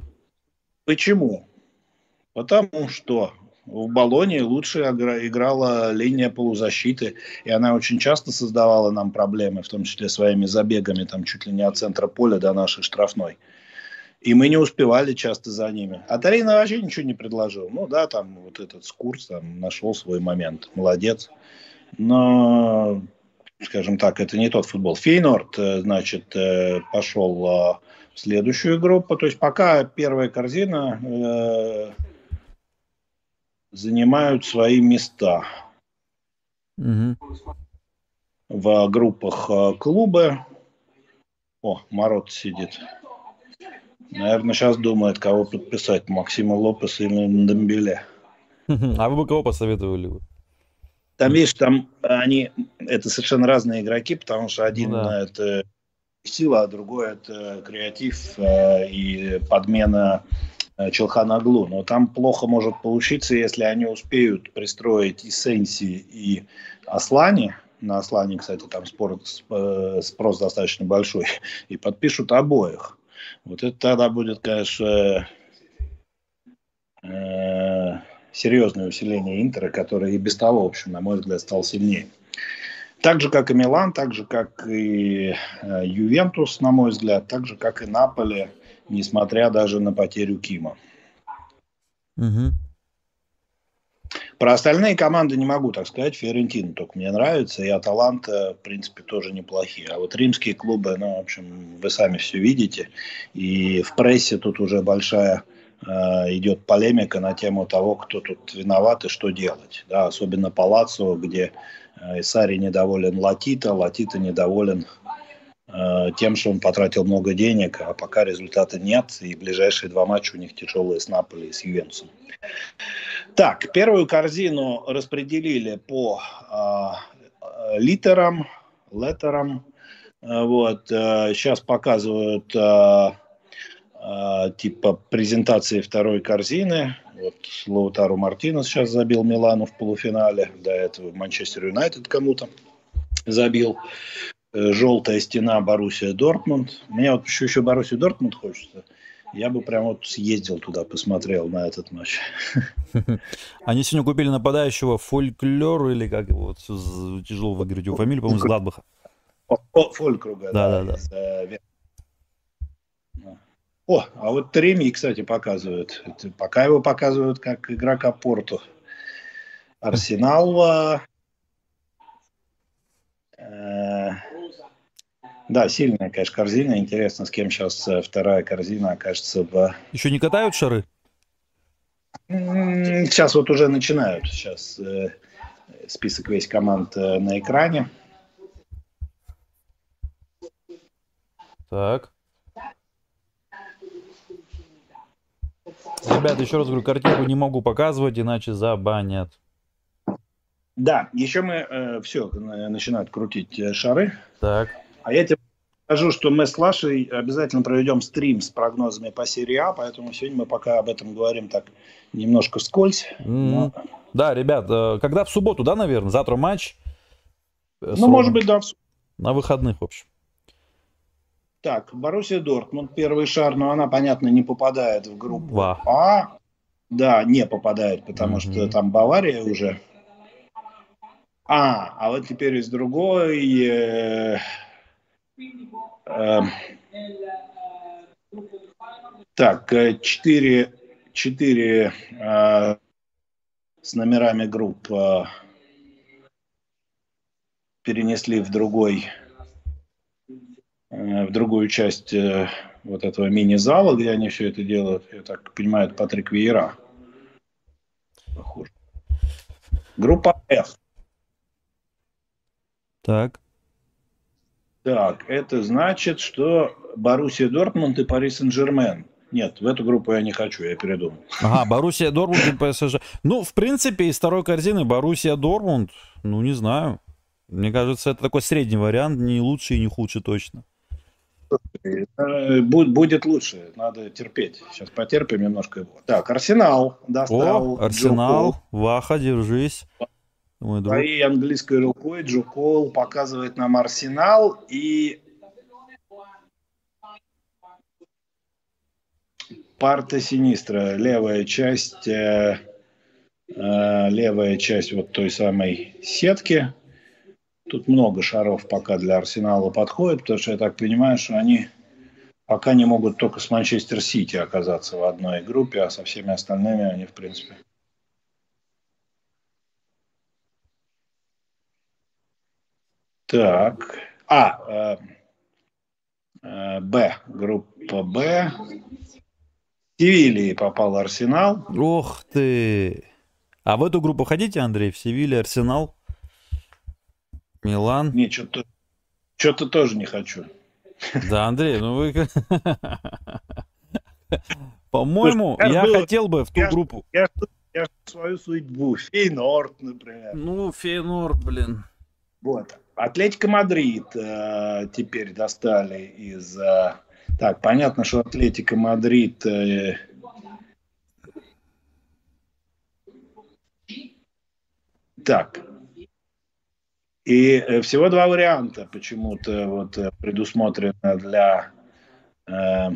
Почему? Потому что в Болонии лучше играла линия полузащиты, и она очень часто создавала нам проблемы, в том числе своими забегами, там чуть ли не от центра поля до нашей штрафной. И мы не успевали часто за ними. А Тарина вообще ничего не предложил. Ну да, там вот этот Скурс там нашел свой момент. Молодец. Но, скажем так, это не тот футбол. Фейнорд, э, значит, э, пошел э, в следующую группу. То есть пока первая корзина э, занимают свои места. Угу. В группах клубы. О, Марот сидит. Наверное, сейчас думает, кого подписать, Максима Лопеса или Ndembele. А вы бы кого посоветовали? Там, видишь, там они, это совершенно разные игроки, потому что один ну, да. это сила, а другой это креатив э, и подмена э, Челханаглу. Но там плохо может получиться, если они успеют пристроить и Сенси, и Аслани. На Аслане, кстати, там спор, э, спрос достаточно большой. И подпишут обоих. Вот это тогда будет, конечно, э, серьезное усиление Интера, который и без того, в общем, на мой взгляд, стал сильнее. Так же, как и Милан, так же, как и э, Ювентус, на мой взгляд, так же, как и Наполе, несмотря даже на потерю Кима. Угу. Про остальные команды не могу так сказать. Фиорентина только мне нравится, и Аталанта, в принципе, тоже неплохие. А вот римские клубы, ну, в общем, вы сами все видите. И в прессе тут уже большая э, идет полемика на тему того, кто тут виноват и что делать. Да, особенно Палаццо, где э, Исари недоволен Латита, Латита недоволен э, тем, что он потратил много денег, а пока результата нет, и ближайшие два матча у них тяжелые с Наполи и с Ювентусом. Так, первую корзину распределили по э, литерам, леттерам. Вот, э, сейчас показывают э, э, типа презентации второй корзины. Вот Лаутару Мартинес сейчас забил Милану в полуфинале. До этого Манчестер Юнайтед кому-то забил. Желтая стена Боруссия Дортмунд. Мне вот еще, еще Боруссия Дортмунд хочется я бы прям вот съездил туда, посмотрел на этот матч. Они сегодня купили нападающего Фольклор, или как его, вот, тяжело выговорить его фамилию, по-моему, из Гладбаха. Фолькруга, да. да, да. Э, О, а вот Треми, кстати, показывают. пока его показывают как игрока Порту. Арсенал э, да, сильная, конечно, корзина. Интересно, с кем сейчас э, вторая корзина окажется в... Еще не катают шары? Сейчас вот уже начинают. Сейчас э, список весь команд э, на экране. Так. Ребята, еще раз говорю, картинку не могу показывать, иначе забанят. Да, еще мы э, все начинают крутить э, шары. Так. А я тебе скажу, что мы с Лашей обязательно проведем стрим с прогнозами по серии А, поэтому сегодня мы пока об этом говорим так немножко вскользь. Mm-hmm. Но... Да, ребят, э, когда в субботу, да, наверное? Завтра матч? Э, ну, может быть, да. На выходных, в общем. Так, Боруссия Дортмунд, первый шар, но она, понятно, не попадает в группу А. Да, не попадает, потому mm-hmm. что там Бавария уже. А, а вот теперь из другой. Э, так, э, четыре, четыре э, с номерами групп э, перенесли в другой, в другую часть вот этого мини-зала, где они все это делают. Я так понимаю, это Патрик Веера. Похоже. Группа F. Так. Так, это значит, что Боруссия Дортмунд и Пари Сен-Жермен. Нет, в эту группу я не хочу, я передумал. Ага, Боруссия Дортмунд и ПСЖ. Ну, в принципе, из второй корзины Боруссия Дортмунд, ну, не знаю. Мне кажется, это такой средний вариант, не лучший и не худший точно. Э, будет лучше, надо терпеть. Сейчас потерпим немножко его. Так, Арсенал достал. О, Арсенал, Джо Ваха, держись. Мой друг. Своей английской рукой Джо Кол показывает нам Арсенал и Парта Синистра, левая часть, э, э, левая часть вот той самой сетки. Тут много шаров пока для Арсенала подходит, потому что я так понимаю, что они пока не могут только с Манчестер Сити оказаться в одной группе, а со всеми остальными они, в принципе. Так. А, э, э, Б, группа Б. Севильи попал Арсенал. Ох ты! А в эту группу ходите, Андрей? В Севилье, Арсенал? Милан? Не, что-то что-то тоже не хочу. Да, Андрей, ну вы... По-моему, я, я хотел бы в ту я, группу. Я, я свою судьбу. Фейнорд, например. Ну, Фейнорд, блин. Вот. Атлетико Мадрид э, теперь достали из... Э, так, понятно, что Атлетико Мадрид... Э, так, и э, всего два варианта почему-то вот э, предусмотрено для э,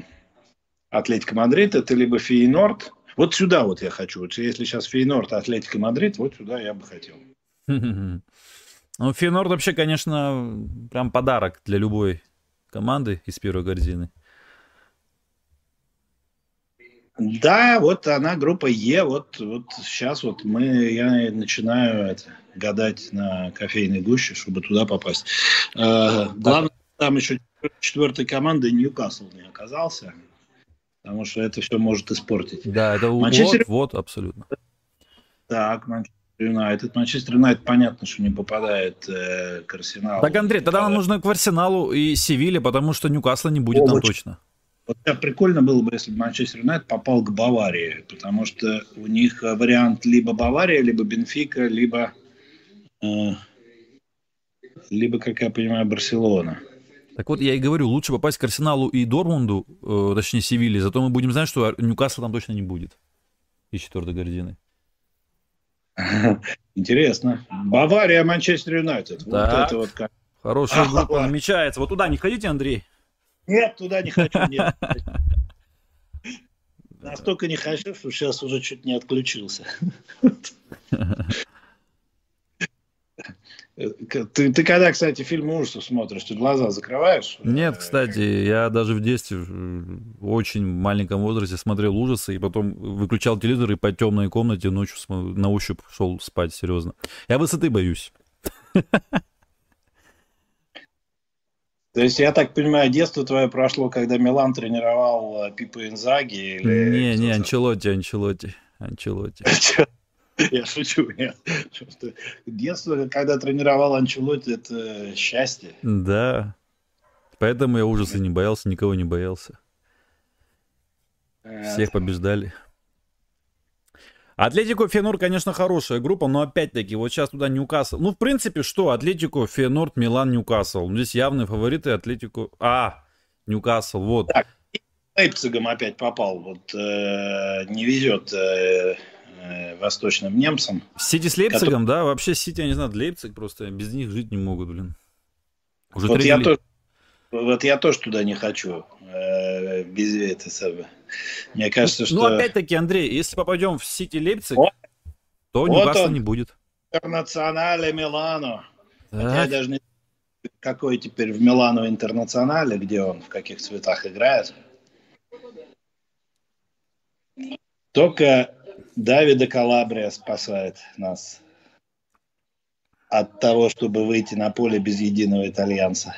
Атлетико Мадрид. Это либо Фейнорд. Вот сюда вот я хочу. Вот если сейчас Фейнорд, Атлетико Мадрид, вот сюда я бы хотел. Ну, Фейнорд вообще, конечно, прям подарок для любой команды из первой корзины. Да, вот она группа Е, вот, вот сейчас вот мы, я начинаю это, гадать на кофейной гуще, чтобы туда попасть. Э, главное, там еще четвертой команды Ньюкасл не оказался, потому что это все может испортить. Да, это Манчестер... вот, вот, абсолютно. Так, Манчестер Юнайтед. Манчестер Юнайтед, понятно, что не попадает э, к Арсеналу. Так, Андрей, тогда нам нужно к Арсеналу и Севиле, потому что Ньюкасла не будет Овощ. там точно. Вот прикольно было бы, если бы Манчестер Юнайтед попал к Баварии, потому что у них вариант либо Бавария, либо Бенфика, либо, э, либо, как я понимаю, Барселона. Так вот, я и говорю, лучше попасть к Арсеналу и Дормунду, э, точнее Севилье, зато мы будем знать, что Ньюкасла там точно не будет из четвертой гордины. Интересно. Бавария, Манчестер Юнайтед. Вот это вот как. Хорошая группа намечается. Вот туда не ходите, Андрей. Нет, туда не хочу, нет. Настолько не хочу, что сейчас уже чуть не отключился. Ты, ты когда, кстати, фильмы ужасов смотришь, ты глаза закрываешь? Нет, кстати, я даже в детстве в очень маленьком возрасте смотрел ужасы, и потом выключал телевизор и по темной комнате ночью на ощупь шел спать, серьезно. Я высоты боюсь. То есть, я так понимаю, детство твое прошло, когда Милан тренировал э, Пипа Инзаги? Или не, не, Анчелоти, Анчелоти, Анчелоти. Я шучу, нет. Детство, когда тренировал Анчелоти, это счастье. Да. Поэтому я ужасы не боялся, никого не боялся. Э, Всех побеждали. Атлетико Фенор, конечно, хорошая группа, но опять-таки, вот сейчас туда Ньюкасл. Ну, в принципе, что? Атлетико, Фенор, Милан, Ньюкасл. Ну, здесь явные фавориты Атлетико. А, Ньюкасл, вот. Так, Лейпцигом опять попал. Вот э, не везет э, э, восточным немцам. Сити с Лейпцигом, который... да? Вообще Сити, я не знаю, Лейпциг просто без них жить не могут, блин. Уже вот, я тоже, вот я тоже туда не хочу. Э, без это самое. Мне кажется, Ну, что... опять-таки, Андрей, если попадем в Сити Лейпциг, Вот. то Вот Ньюкасла он. не будет. Интернационале Милано. Хотя я Так. даже не знаю, какой теперь в Милано Интернационале, где он, в каких цветах играет. Только Давида Калабрия спасает нас от того, чтобы выйти на поле без единого итальянца.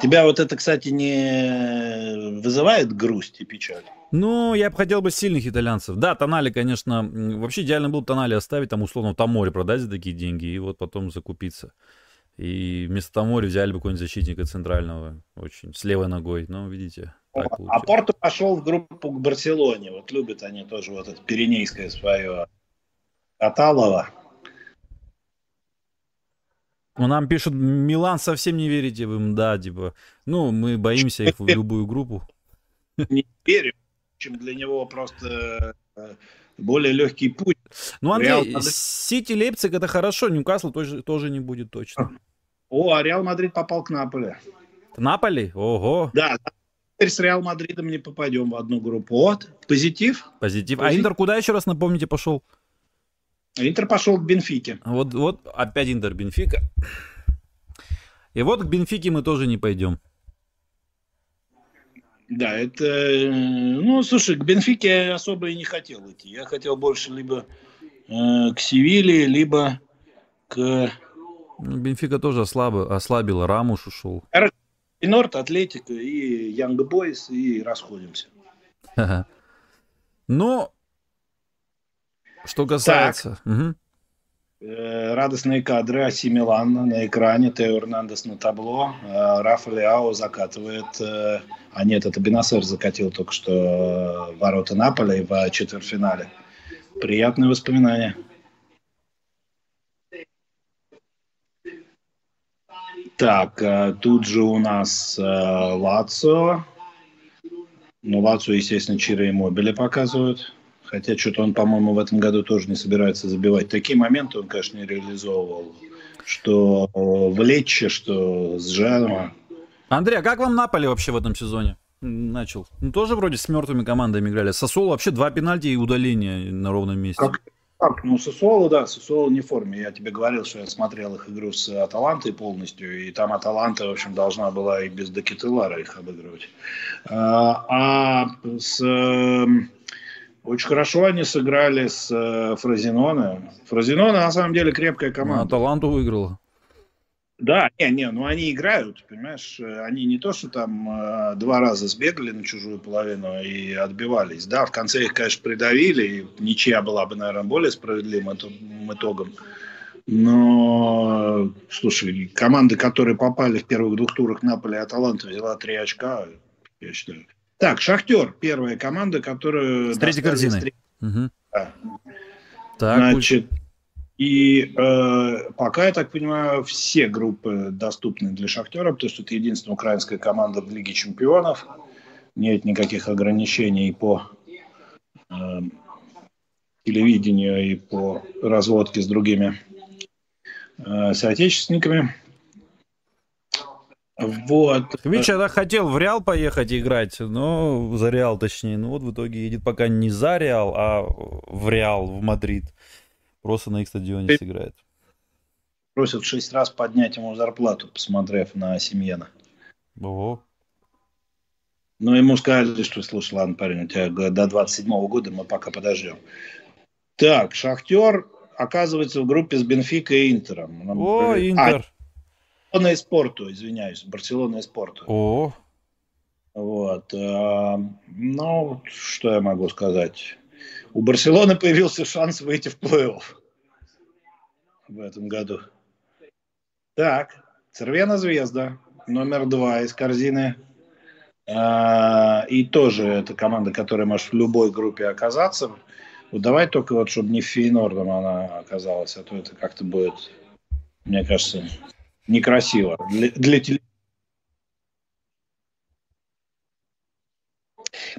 Тебя вот это, кстати, не вызывает грусть и печаль? Ну, я бы хотел бы сильных итальянцев. Да, Тонали, конечно, вообще идеально было бы Тонали оставить, там, условно, Тамори продать за такие деньги, и вот потом закупиться. И вместо Тамори взяли бы какого-нибудь защитника центрального, очень, с левой ногой. Ну, видите, так А. Порту пошел в группу к Барселоне. Вот любят они тоже вот это пиренейское свое Каталова. Ну, нам пишут, Милан совсем не верите вы им, да, типа. Ну, мы боимся их в любую группу. Не верю, чем для него просто э, более легкий путь. Ну, Реал Андрей, Мадрид. Сити Лейпциг это хорошо, Ньюкасл тоже, тоже не будет точно. О, а Реал Мадрид попал к Наполи. Наполи? Ого, Да, с Реал Мадридом не попадем в одну группу. Вот, позитив. позитив. А Позитив. Интер куда еще раз, напомните, пошел? Интер пошел к Бенфике. Вот, вот опять Интер Бенфика. И вот к Бенфике мы тоже не пойдем. Да, это... Ну, слушай, к Бенфике я особо и не хотел идти. Я хотел больше либо э, к Севиле, либо к Бенфика тоже ослаб, ослабила, Рамуш ушел. И Норт, Атлетика, и Янг Бойс, и расходимся. Ну, что касается... Э, Радостные кадры Аси Милан на экране, Тео Эрнандес на табло, э, Рафа Лиао закатывает, э, а нет, это Бенасер закатил только что ворота Наполя в четвертьфинале. Приятные воспоминания. Так, э, тут же у нас э, Лацио. Ну, Лацио, естественно, Чиро и Мобили показывают. Хотя что-то он, по-моему, в этом году тоже не собирается забивать. Такие моменты он, конечно, не реализовывал. Что в Лечче, что с Жаном. Андрей, а как вам Наполи вообще в этом сезоне? Начал. Ну, тоже вроде с мертвыми командами играли. Сосол вообще два пенальти и удаления на ровном месте. Как? Так, ну, Сосоло, да, Сосоло не в форме. Я тебе говорил, что я смотрел их игру с Аталантой полностью, и там Аталанта, в общем, должна была и без Декетелара их обыгрывать. А, а с... эм, Очень хорошо они сыграли с э, Фразиноне. Фразиноне, на самом деле, крепкая Ну, команда. Аталанту выиграла. Да, не, не, ну они играют, понимаешь, э, они не то, что там э, два раза сбегали на чужую половину и отбивались, да, в конце их, конечно, придавили, и ничья была бы, наверное, более справедливым итог- итогом, но, слушай, команды, которые попали в первых двух турах Наполи и Аталанта, взяла три очка, я считаю. Так, Шахтер, первая команда, которая... С третьей достали корзиной. с третьей- Мгм. Да. Так, Значит, и э, пока, я так понимаю, все группы доступны для Шахтера, потому что это единственная украинская команда в Лиге Чемпионов. Нет никаких ограничений по э, телевидению и по разводке с другими э, соотечественниками. Вот. Я так хотел в Реал поехать играть, но за Реал точнее. Ну вот в итоге едет пока не за Реал, а в Реал, в Мадрид. Просто на их стадионе сыграет. Просят шесть раз поднять ему зарплату, посмотрев на Осимхена. Ого. Ну, ему сказали, что, слушай, ладно, парень, у тебя до 27 года мы пока подождем. Так, Шахтер оказывается в группе с Бенфика и Интером. Нам О, говорили- Интер. А, Барселона и Спорту, извиняюсь, Барселона и Спорту. О, Вот. а, Ну, что я могу сказать? У Барселоны появился шанс выйти в плей-офф в этом году. Так, Цервена Звезда, номер два из корзины. А, И тоже это команда, которая может в любой группе оказаться. Вот давай только вот, чтобы не Фейнордом она оказалась, а то это как-то будет, мне кажется, некрасиво. Для, для теле-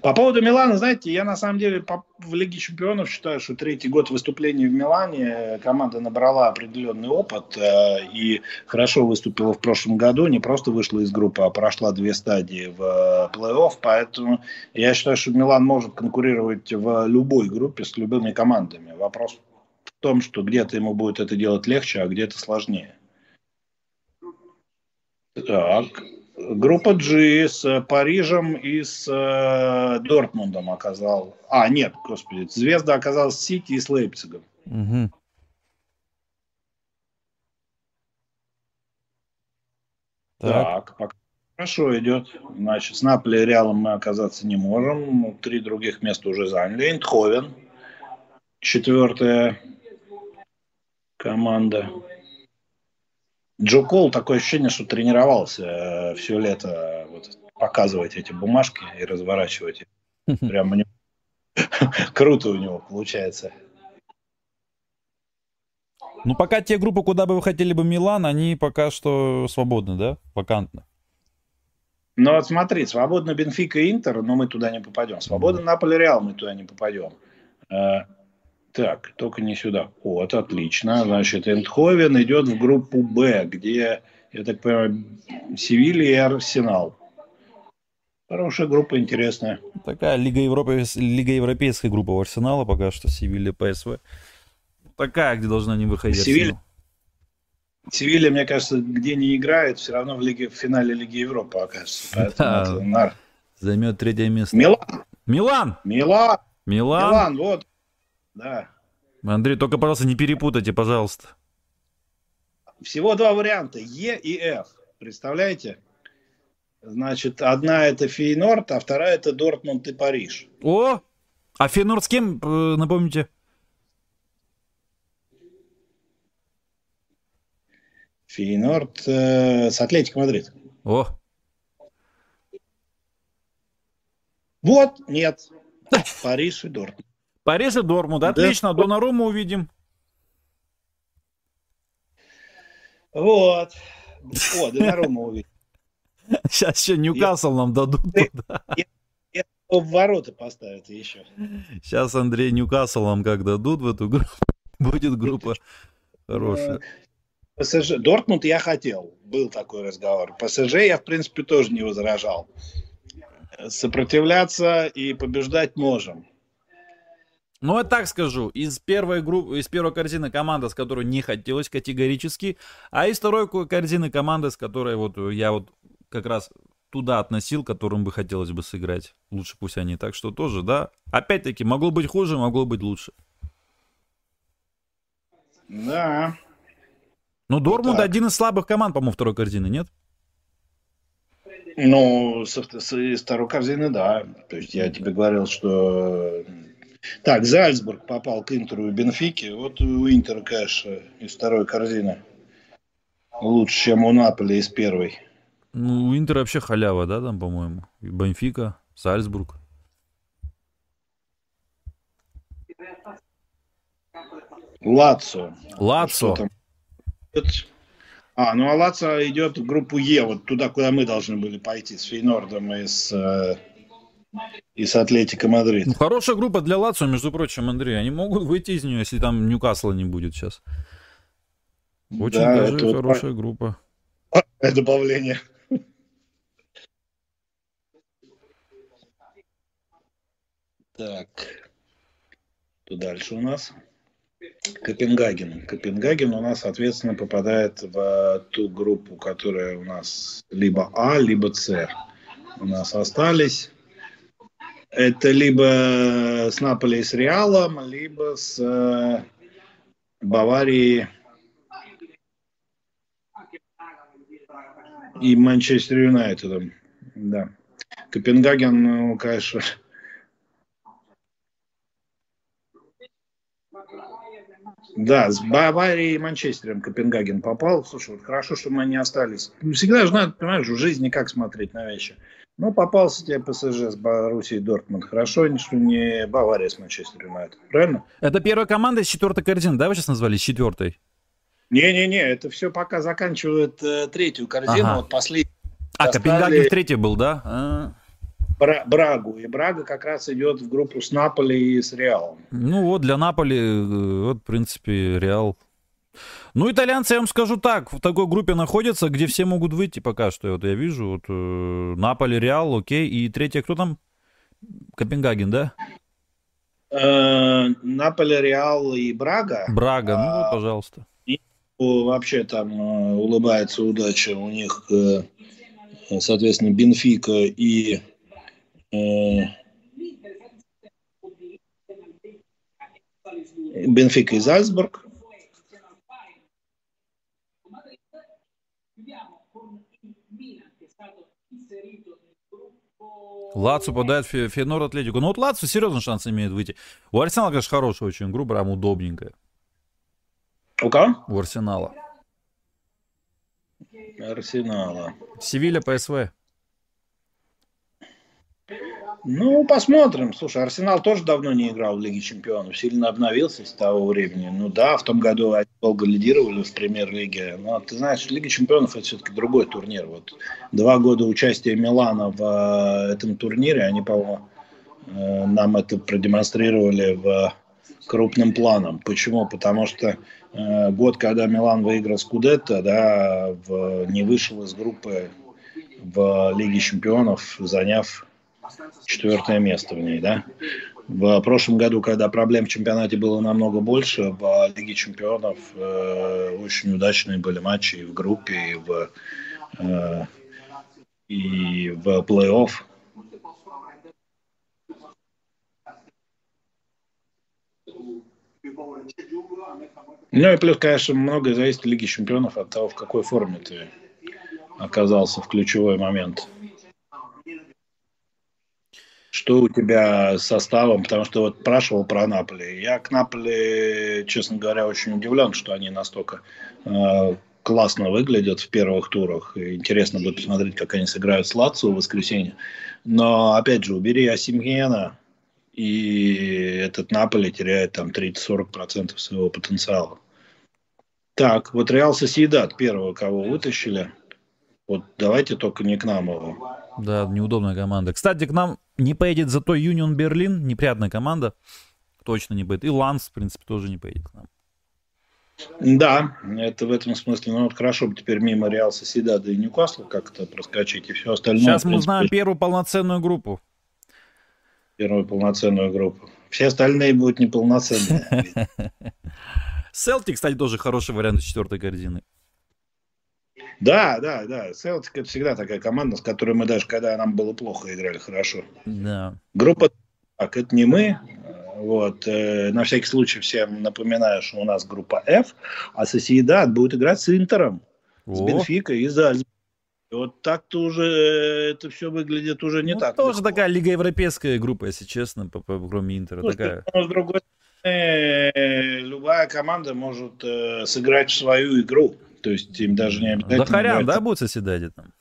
По поводу Милана, знаете, я на самом деле в Лиге Чемпионов считаю, что третий год выступлений в Милане команда набрала определенный опыт э, и хорошо выступила в прошлом году. Не просто вышла из группы, а прошла две стадии в э, плей-офф. Поэтому я считаю, что Милан может конкурировать в любой группе с любыми командами. Вопрос в том, что где-то ему будет это делать легче, а где-то сложнее. Так, группа G с Парижем и с э, Дортмундом оказал. А, нет, господи, Звезда оказалась с Сити и с Лейпцигом. Угу. Так, пока хорошо идет. Значит, с Наполи и Реалом мы оказаться не можем. Три других места уже заняли. Эйндховен, четвертая команда. Джо Кол такое ощущение, что тренировался э, все лето вот, показывать эти бумажки и разворачивать их. Прям у него круто у него получается. Ну, пока те группы, куда бы вы хотели бы Милан, они пока что свободны, да? Вакантны. Ну, вот смотри, свободно Бенфика и Интер, но мы туда не попадем. Свободно Наполе Реал, мы туда не попадем. Так, только не сюда. Вот, отлично. Значит, Эндховен идет в группу Б, где, я так понимаю, Севилья и Арсенал. Хорошая группа, интересная. Такая Лига, Европы, Лига Европейская группа у Арсенала пока что, Севилья, ПСВ. Такая, где должна не выходить Севилья, Севилья, мне кажется, где не играет, все равно в, лиге, в финале Лиги Европы окажется. Поэтому да. нар... Займет третье место. Милан! Милан! Милан! Милан! Милан, вот. Да. Андрей, только, пожалуйста, не перепутайте, пожалуйста. Всего два варианта, Е и Ф. Представляете? Значит, одна это Фейнорд, а вторая это Дортмунд и Париж. О! А Фейнорд с кем, э, напомните? Фейнорд э, с Атлетико Мадрид. О! Вот, нет. Париж и Дортмунд. Париж и Дормунд. Отлично, да. Донаруму увидим. Вот. О, Донаруму увидим. Сейчас еще Ньюкасл нам дадут. В ворота поставят еще. Сейчас Андрей Ньюкасл нам как дадут в эту группу. Будет группа хорошая. ПСЖ. Дортмунд я хотел. Был такой разговор. ПСЖ я, в принципе, тоже не возражал. Сопротивляться и побеждать можем. Ну, я так скажу, из первой группы, из первой корзины команда, с которой не хотелось категорически, а из второй корзины команда, с которой вот я вот как раз туда относил, которым бы хотелось бы сыграть. Лучше пусть они. Так что тоже, да. Опять-таки, могло быть хуже, могло быть лучше. Да. Ну, Дормунд вот один из слабых команд, по-моему, второй корзины, нет? Ну, со, со, из второй корзины, да. То есть я тебе говорил, что так, Зальцбург попал к Интеру и Бенфике. Вот у Интера, конечно, из второй корзины лучше, чем у Наполи из первой. Ну, у Интера вообще халява, да, там, по-моему. И Бенфика, Зальцбург. Лацио. Лацио. А, ну а Лацио идет в группу Е, вот туда, куда мы должны были пойти, с Фейнордом и с э, и с Атлетико Мадрид. Ну, хорошая группа для Лацио, между прочим, Андрей. Они могут выйти из нее, если там Ньюкасла не будет сейчас. Очень да, даже это хорошая вот... группа. Добавление. Так. Что дальше у нас? Копенгаген. Копенгаген у нас, соответственно, попадает в ту группу, которая у нас либо А, либо С у нас остались. Это либо с Наполи с Реалом, либо с э, Баварией и Манчестер Юнайтедом. Да. Копенгаген, ну, конечно, Да, с Баварией и Манчестером Копенгаген попал. Слушай, вот хорошо, что мы не остались. Всегда же надо, понимаешь, в жизни как смотреть на вещи. Ну, попался тебе ПСЖ с Боруссией Дортмунд. Хорошо, что не Бавария с Манчестер Юнайтед. Правильно? Это первая команда из четвертой корзины, да, вы сейчас назвали, четвертой? Не-не-не, это все пока заканчивает э, третью корзину, ага. вот последний. А, достали... Копенгаген в третьей был, да? А... Бра- Брагу. И Брага как раз идет в группу с Наполи и с Реалом. Ну вот для Наполи, э, вот в принципе Реал. Ну итальянцы, я вам скажу так, в такой группе находятся, где все могут выйти пока что. Вот я вижу, вот э, Наполи, Реал, окей. И третье, кто там? Копенгаген, да? Э, Наполи, Реал и Брага. Брага, ну вот, пожалуйста. Вообще там э, улыбается удача. У них, э, соответственно, Бенфика и Бенфика и Зальцбург. Лацу подает Фе- Фенор Атлетику. Ну вот Лацу серьезно шанс имеет выйти. У Арсенала, конечно, хорошая очень игру, прям удобненькая. У кого? У Арсенала. Арсенала. Севилья, ПСВ. Ну, посмотрим. Слушай, Арсенал тоже давно не играл в Лиге Чемпионов. Сильно обновился с того времени. Ну да, в том году они долго лидировали в премьер-лиге. Но ты знаешь, Лига Чемпионов это все-таки другой турнир. Вот два года участия Милана в э, этом турнире, они, по-моему, э, нам это продемонстрировали в крупным планом. Почему? Потому что э, год, когда Милан выиграл Скудетто, да, в, не вышел из группы в Лиге Чемпионов, заняв четвертое место в ней, да. В прошлом году, когда проблем в чемпионате было намного больше, в Лиге чемпионов э, очень удачные были матчи и в группе, и в, э, и в плей-офф. Ну и плюс, конечно, многое зависит от Лиги чемпионов от того, в какой форме ты оказался в ключевой момент что у тебя с составом, потому что вот спрашивал про Наполи. Я к Наполи, честно говоря, очень удивлен, что они настолько э, классно выглядят в первых турах. И интересно будет посмотреть, как они сыграют с Лацио в воскресенье. Но, опять же, убери Асимхена, и этот Наполи теряет там 30-40% своего потенциала. Так, вот Реал Соседат первого, кого вытащили. Вот давайте только не к нам его. Да, неудобная команда. Кстати, к нам не поедет зато Юнион Берлин, неприятная команда. Точно не поедет. И Ланс, в принципе, тоже не поедет к нам. Да, это в этом смысле. Ну вот хорошо бы теперь мимо Реал Соседада и Ньюкасла как-то проскочить и все остальное. Сейчас мы знаем первую полноценную группу. Первую полноценную группу. Все остальные будут неполноценные. Селти, кстати, тоже хороший вариант из четвертой корзины. Да, да, да. Селтик это всегда такая команда, с которой мы даже когда нам было плохо играли хорошо. Да. Группа так, это не мы. Вот. Э, на всякий случай всем напоминаю, что у нас группа F, а Соседат будет играть с Интером, О. с Бенфикой и Зальцбургом. Вот так-то уже это все выглядит уже не Ну, так. тоже легко. такая Лига Европейская группа, если честно, по- по- кроме Интера. Слушай, такая. но с другой стороны, любая команда может э, сыграть в свою игру. То есть им даже не обязательно... Захарян, играть да, будет соседать там?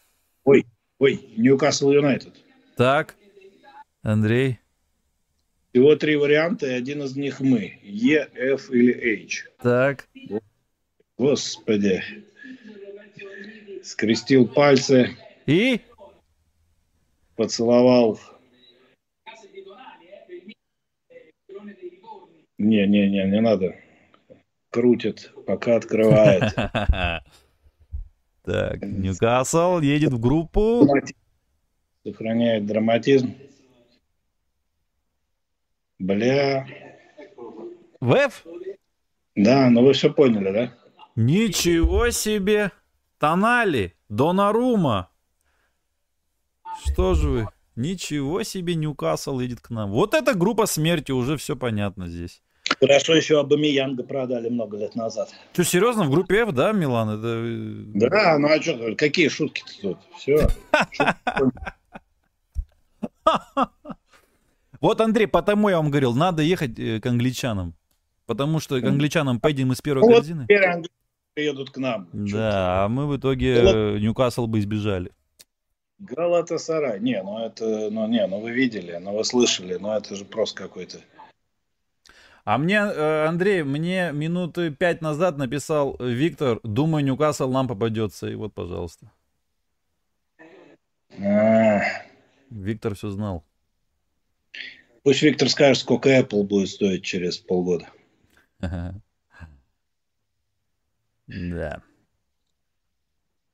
Ой, ой, Ньюкасл Юнайтед. Так, Андрей. Всего три варианта, и один из них мы. Е, F или H. Так. Господи. Скрестил пальцы, И? поцеловал. Не-не-не, не надо. Крутит, пока открывает. Так, Ньюкасл едет в группу. Сохраняет драматизм. Бля. В F? Да, ну вы все поняли, да? Ничего себе! Тонали! Донарума! Что же вы? Ничего себе, Ньюкасл едет к нам. Вот эта группа смерти, уже все понятно здесь. Хорошо еще Абамиянга продали много лет назад. Что, серьезно, в группе F, да, Милан? Это... э, Да, ну а что, какие шутки-то тут? Все. Вот, Андрей, потому я вам говорил, надо ехать э, к англичанам. Потому что к англичанам поедем из первой вот корзины. теперь англичане приедут к нам. Да, а мы в итоге Ньюкасл бы избежали. Галатасарай. Не, ну это, ну не, ну вы видели, ну вы слышали, ну это же просто какой-то. А мне, э, Андрей, мне минуты пять назад написал э, Виктор, думаю, Ньюкасл нам попадется. И вот, пожалуйста. А, Виктор все знал. Пусть Виктор скажет, сколько Apple будет стоить через полгода. Да.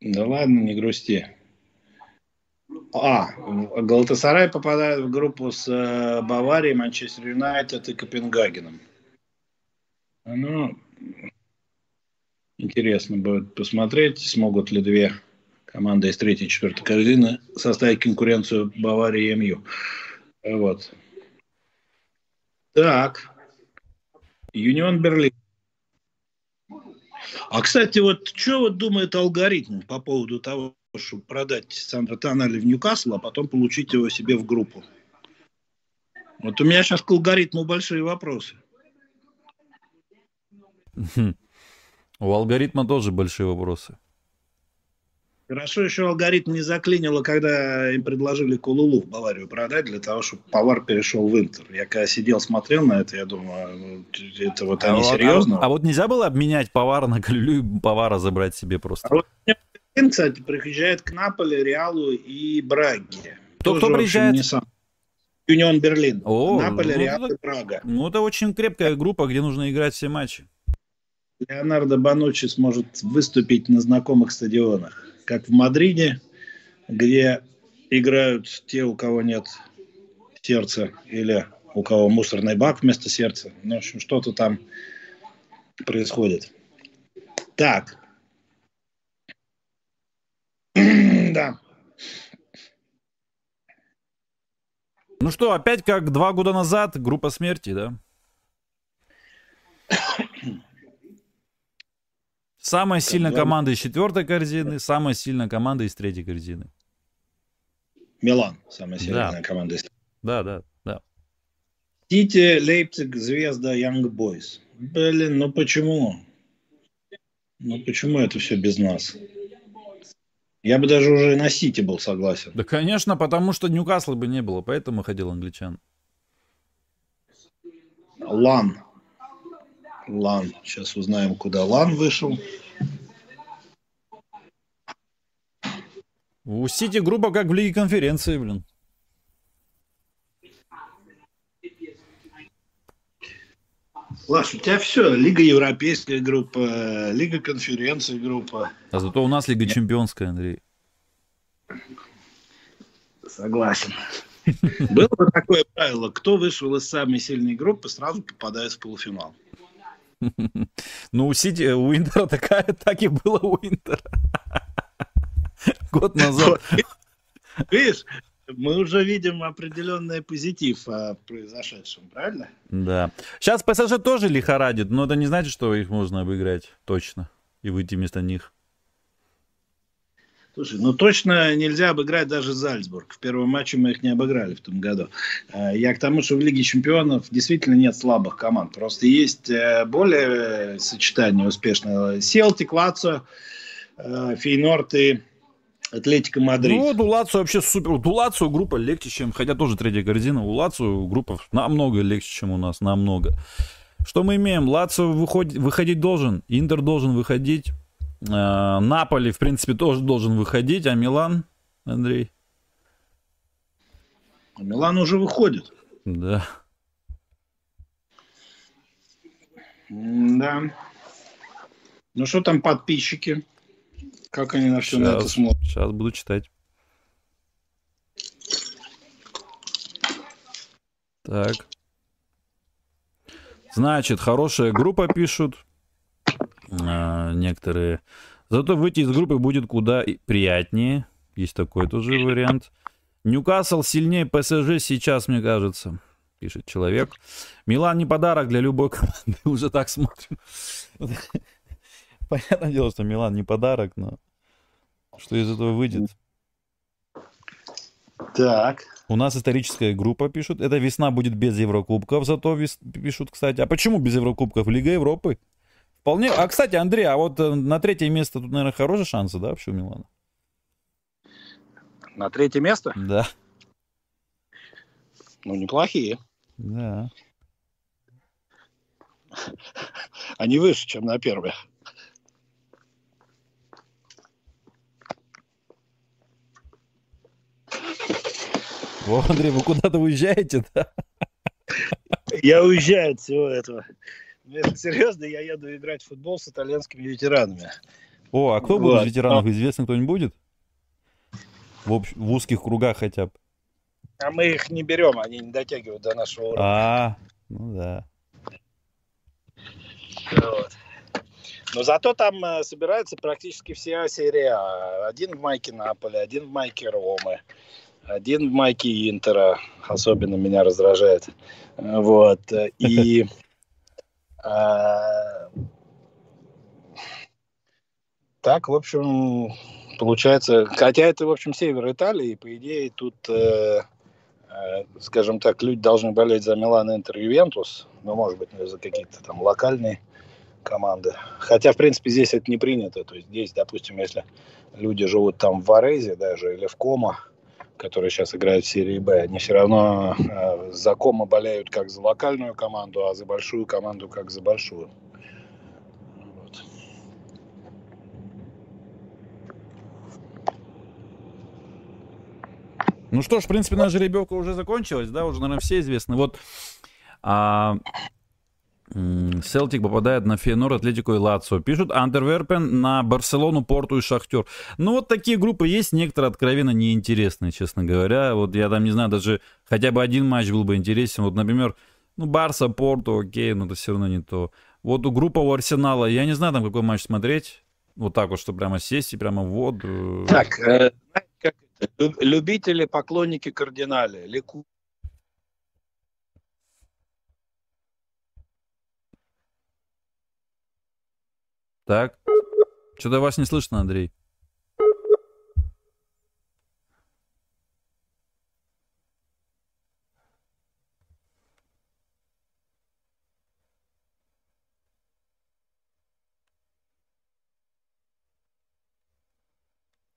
Да ладно, не грусти. А, Галатасарай попадает в группу с э, Баварией, Манчестер Юнайтед и Копенгагеном. Ну, интересно будет посмотреть, смогут ли две команды из третьей и четвертой корзины составить конкуренцию Баварии и МЮ. Вот. Так. Юнион Берлин. А, кстати, вот что вот думает алгоритм по поводу того, чтобы продать Сандра Тонали в Ньюкасл, а потом получить его себе в группу? Вот у меня сейчас к алгоритму большие вопросы. У алгоритма тоже большие вопросы. Хорошо еще алгоритм не заклинило, когда им предложили Кулулу в Баварию продать для того, чтобы Повар перешел в Интер. Я когда сидел, смотрел на это, я думаю, это вот они а серьезно? А, а вот нельзя было обменять Повара на Калюлю и Повара забрать себе просто? А вот, кстати, приезжает к Наполе, Реалу и Браге. Кто, кто приезжает? Не сам. Юнион Берлин. О, Наполе, ну, Реал и Прага. Ну, это очень крепкая группа, где нужно играть все матчи. Леонардо Бануччи сможет выступить на знакомых стадионах как в Мадриде, где играют те, у кого нет сердца или у кого мусорный бак вместо сердца. Ну, в общем, что-то там происходит. Так. Да. Ну что, опять как два года назад, группа смерти, да? Самая сильная команда из четвертой корзины, самая сильная команда из третьей корзины. Милан, самая сильная да. команда из Да, да, да. Сити, Лейпциг, Звезда, Янг Бойс. Блин, ну почему? Ну почему это все без нас? Я бы даже уже на Сити был согласен. Да, конечно, потому что Ньюкасла бы не было, поэтому ходил англичан. Лан. Лан. Сейчас узнаем, куда Лан вышел. У Сити грубо как в Лиге конференции, блин. Лаш, у тебя все. Лига Европейская группа, Лига конференции группа. А зато у нас Лига Чемпионская, Андрей. Согласен. Было бы такое правило, кто вышел из самой сильной группы, сразу попадает в полуфинал. Ну, у Сити, у Интера такая, так и было у Интера. Год назад. Видишь, мы уже видим определенный позитив о произошедшем, правильно? Да. Сейчас ПСЖ тоже лихорадит, но это не значит, что их можно обыграть точно и выйти вместо них. Слушай, ну точно нельзя обыграть даже Зальцбург. В первом матче мы их не обыграли в том году. Э, я к тому, что в Лиге чемпионов действительно нет слабых команд. Просто есть э, более сочетания успешные. Селтик, Лацио, э, Фейнорд и Атлетико Мадрид. Ну, вот у вообще супер. Вот у группа легче, чем... Хотя тоже третья корзина. У Лацио группа намного легче, чем у нас. Намного. Что мы имеем? Лацо выходит, выходить должен. Интер должен выходить. Э, Наполи, в принципе, тоже должен выходить, а Милан, Андрей? Милан уже выходит. Да. Да. Ну что там подписчики? Как они на все сейчас, на это смотрят? Сейчас буду читать. Так. Значит, хорошая группа пишут. А, некоторые. Зато выйти из группы будет куда приятнее. Есть такой тоже вариант. Ньюкасл сильнее ПСЖ сейчас, мне кажется, пишет человек. Милан не подарок для любой команды. Уже так смотрим. Понятное дело, что Милан не подарок, но что из этого выйдет? Так. У нас историческая группа пишут. Эта весна будет без Еврокубков, зато вес... пишут, кстати. А почему без Еврокубков? Лига Европы. Вполне. А, кстати, Андрей, а вот э, на третье место тут, наверное, хорошие шансы, да, вообще у Милана? На третье место? Да. Ну, неплохие. Да. Они выше, чем на первое. О, Андрей, вы куда-то уезжаете, да? Я уезжаю от всего этого. Если серьезно, я еду играть в футбол с итальянскими ветеранами. О, а кто будет из ветеранов? Известно кто-нибудь будет? В, общ... в узких кругах хотя бы. А мы их не берем, они не дотягивают до нашего уровня. А, ну да. Вот. Но зато там э, собираются практически вся серия. Один в майке Наполи, один в майке Ромы, один в майке Интера. Особенно меня раздражает. Вот. И а, так, в общем, получается, хотя это, в общем, север Италии, по идее, тут, э, э, скажем так, люди должны болеть за Милан, Интер, Ювентус, ну, может быть, за какие-то там локальные команды. Хотя, в принципе, здесь это не принято. То есть здесь, допустим, если люди живут там в Варезе даже или в Кома, которые сейчас играют в серии Б, они все равно э, за Кома болеют как за локальную команду, а за большую команду как за большую. Вот. Ну что ж, в принципе, наша жеребьевка уже закончилась, да, уже, наверное, все известны. Вот а, Селтик попадает на Фейнор, Атлетико и Лацио. Пишут Андерверпен на Барселону, Порту и Шахтер. Ну, вот такие группы есть, некоторые откровенно неинтересные, честно говоря. Вот я там не знаю, даже хотя бы один матч был бы интересен. Вот, например, ну, Барса, Порту, окей, но это все равно не то. Вот у группа у Арсенала, я не знаю, там какой матч смотреть. Вот так вот, что прямо сесть и прямо в воду. Так, э, как это? любители, поклонники кардинали, лику Так. Что-то вас не слышно, Андрей.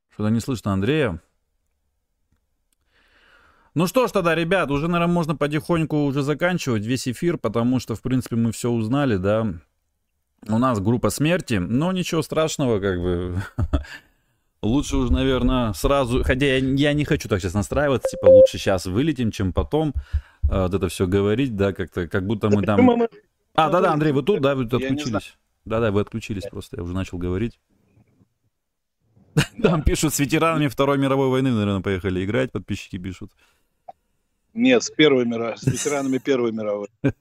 Что-то не слышно Андрея. Ну что ж тогда, ребят, уже, наверное, можно потихоньку уже заканчивать весь эфир, потому что, в принципе, мы все узнали, да у нас группа смерти, но ничего страшного, как бы. Лучше уже, наверное, сразу, хотя я, я не хочу так сейчас настраиваться, типа лучше сейчас вылетим, чем потом э, вот это все говорить, да, как-то, как будто мы там... А, да-да, Андрей, вы тут, да, вы тут отключились. Да-да, вы отключились просто, я уже начал говорить. Там пишут, с ветеранами Второй мировой войны, наверное, поехали играть, подписчики пишут. Нет, с Первой мировой, с ветеранами Первой мировой.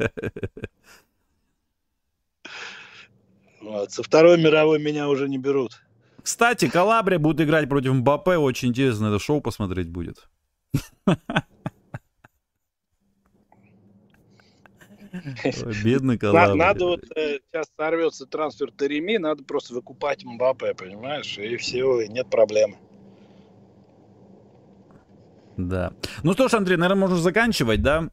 Вот. Со Второй мировой меня уже не берут. Кстати, Калабрия будет играть против Мбаппе. Очень интересно это шоу посмотреть будет. Бедный Калабрия. Надо вот э, сейчас сорвется трансфер Тареми, надо просто выкупать Мбаппе, понимаешь? И все, и нет проблем. Да. Ну что ж, Андрей, наверное, можно заканчивать, да?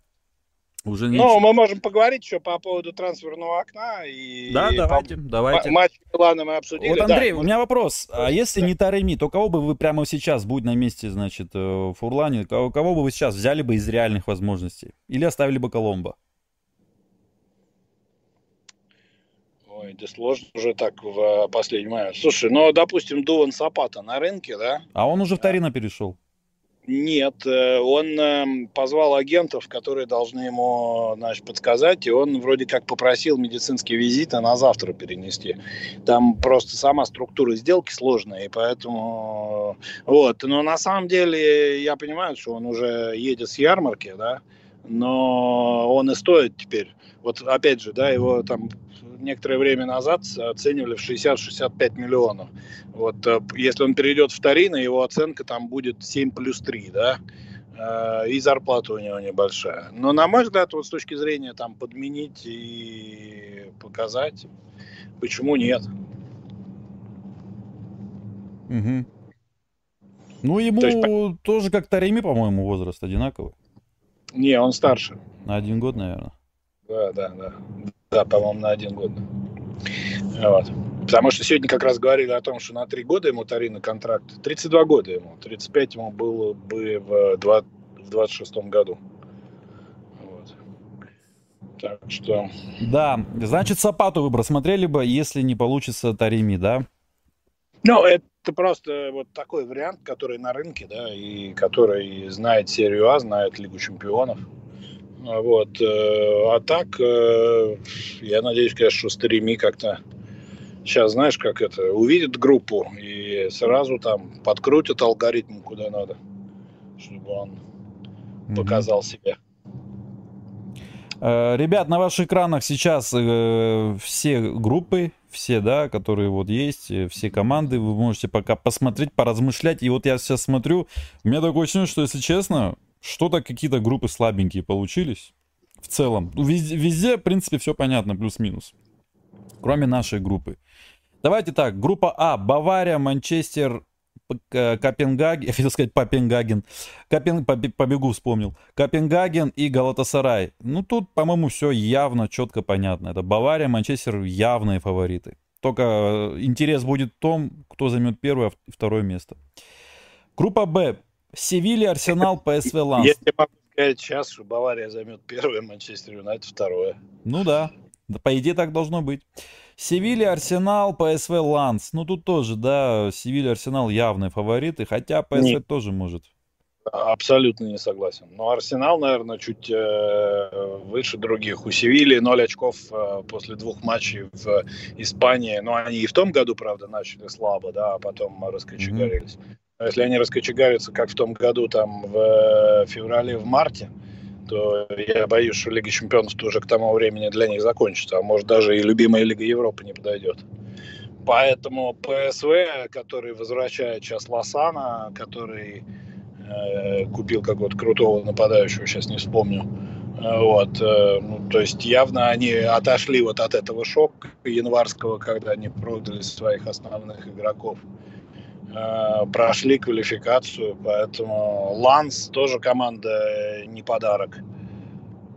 Уже не... Ну, мы можем поговорить еще по поводу трансферного окна. И да, давайте, по... давайте. Матч Милана мы обсудили. Вот, Андрей, да. у меня вопрос. А если да. не Тареми, то кого бы вы прямо сейчас, будь на месте, значит, э, Фурлане, кого, кого бы вы сейчас взяли бы из реальных возможностей? Или оставили бы Коломбо? Ой, да сложно уже так в э, последний момент. Слушай, ну, допустим, Дуван Сапата на рынке, да? А он уже в Тарина перешел. Нет, э, он эм, позвал агентов, которые должны ему значит, подсказать, и он вроде как попросил медицинские визиты на завтра перенести. Там просто сама структура сделки сложная, и поэтому... Вот, но на самом деле я понимаю, что он уже едет с ярмарки, да, но он и стоит теперь. Вот опять же, да, его там некоторое время назад оценивали в 60-65 миллионов. Вот э, если он перейдет в Торино, его оценка там будет 7 плюс 3, да, э, и зарплата у него небольшая. Но, на мой взгляд, вот с точки зрения там подменить и показать, почему нет? Угу. Ну, ему То есть... тоже как Тареми, по-моему, возраст одинаковый. Не, он старше. На один год, наверное. Да, да, да. Да, по-моему, на один год. Вот. Потому что сегодня как раз говорили о том, что на три года ему Тарина контракт. 32 года ему. 35 ему было бы в, 20, в 26 году. Вот. Так что... Да, значит, Сапату выбор смотрели бы, если не получится Тарими, да? Ну, это это просто вот такой вариант, который на рынке, да, и который знает серию А, знает Лигу чемпионов. Вот. Э, а так, э, я надеюсь, конечно, что Стареми как-то сейчас, знаешь, как это, увидит группу и сразу там подкрутит алгоритм куда надо, чтобы он mm-hmm. показал себя. Э, ребят, на ваших экранах сейчас э, все группы, все, да, которые вот есть, все команды, вы можете пока посмотреть, поразмышлять. И вот я сейчас смотрю, у меня такое ощущение, что, если честно, что-то какие-то группы слабенькие получились. В целом. Везде, везде в принципе, все понятно, плюс-минус. Кроме нашей группы. Давайте так, группа А. Бавария, Манчестер, Копенгаген, я хотел сказать Папенгаген, Копен, побегу вспомнил, Копенгаген и Галатасарай. Ну, тут, по-моему, все явно, четко понятно. Это Бавария, Манчестер явные фавориты. Только э, интерес будет в том, кто займет первое и второе место. Группа Б. Севилья, Арсенал, ПСВ Ланс. Я тебе могу сказать сейчас, что Бавария займет первое, Манчестер Юнайтед второе. Ну да, по идее так должно быть. Севилья, Арсенал, ПСВ, Ланс. Ну, тут тоже, да, Севилья, Арсенал явные фавориты, хотя ПСВ Нет. тоже может. Абсолютно не согласен. Но Арсенал, наверное, чуть э, выше других. У Севильи 0 очков э, после двух матчей в Испании. Но они и в том году, правда, начали слабо, да, а потом раскочегарились. Mm-hmm. Если они раскочегарятся, как в том году, там, в э, феврале, в марте, то я боюсь, что Лига Чемпионов уже к тому времени для них закончится, а может даже и любимая Лига Европы не подойдет. Поэтому ПСВ, который возвращает сейчас Лосана, который э, купил какого-то крутого нападающего, сейчас не вспомню, э, вот, э, ну, то есть явно они отошли вот от этого шока январского, когда они продали своих основных игроков. Прошли квалификацию, поэтому Ланс тоже команда не подарок.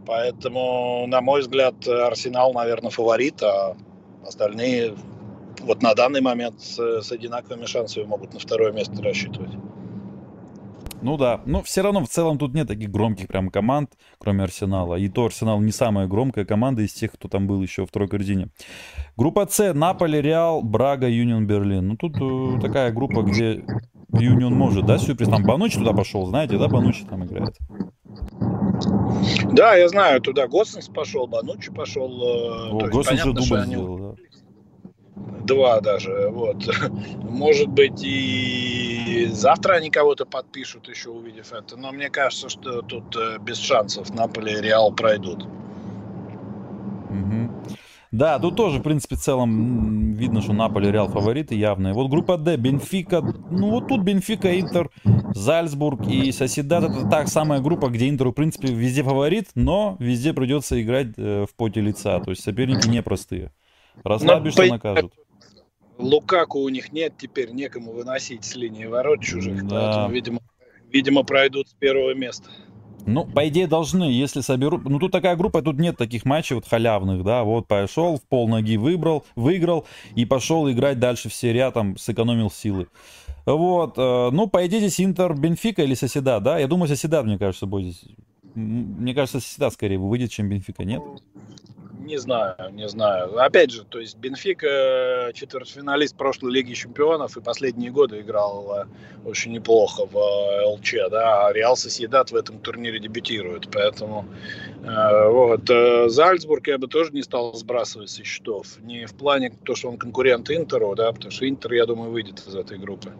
Поэтому, на мой взгляд, Арсенал, наверное, фаворит, а остальные вот на данный момент с, с одинаковыми шансами могут на второе место рассчитывать. Ну да, но все равно в целом тут нет таких громких прям команд, кроме Арсенала. И то Арсенал не самая громкая команда из тех, кто там был еще в второй корзине. Группа С, Наполи, Реал, Брага, Юнион, Берлин. Ну тут э, такая группа, где Юнион может, да, сюрприз. Там Банучи туда пошел, знаете, да, Банучи там играет. Да, я знаю, туда Госсенс пошел, Банучи пошел. Э, О, Госсенс уже дубль сделал, да два даже. Вот. Может быть, и завтра они кого-то подпишут, еще увидев это. Но мне кажется, что тут э, без шансов Наполе и Реал пройдут. Угу. Да, тут тоже, в принципе, в целом видно, что Наполе Реал фавориты явные. Вот группа Д, Бенфика, ну вот тут Бенфика, Интер, Зальцбург и Соседат. Это та самая группа, где Интер, в принципе, везде фаворит, но везде придется играть э, в поте лица. То есть соперники непростые. Расслабишься, по... накажут. Лукаку у них нет, теперь некому выносить с линии ворот чужих, да. поэтому, видимо, видимо, пройдут с первого места. Ну, по идее, должны, если соберут... Ну, тут такая группа, тут нет таких матчей вот халявных, да, вот пошел, в пол ноги выбрал, выиграл и пошел играть дальше в серия, там, сэкономил силы. Вот, э, ну, по идее, здесь Интер, Бенфика или Соседа, да? Я думаю, Соседа, мне кажется, будет. Мне кажется, Соседа скорее выйдет, чем Бенфика, нет? Не знаю, не знаю. Опять же, то есть Бенфика четвертьфиналист прошлой Лиги Чемпионов и последние годы играл э, очень неплохо в э, ЛЧ, да, а Реал Соседат в этом турнире дебютирует, поэтому э, вот. Э, Зальцбург я бы тоже не стал сбрасывать со счетов, не в плане то, что он конкурент Интеру, да, потому что Интер, я думаю, выйдет из этой группы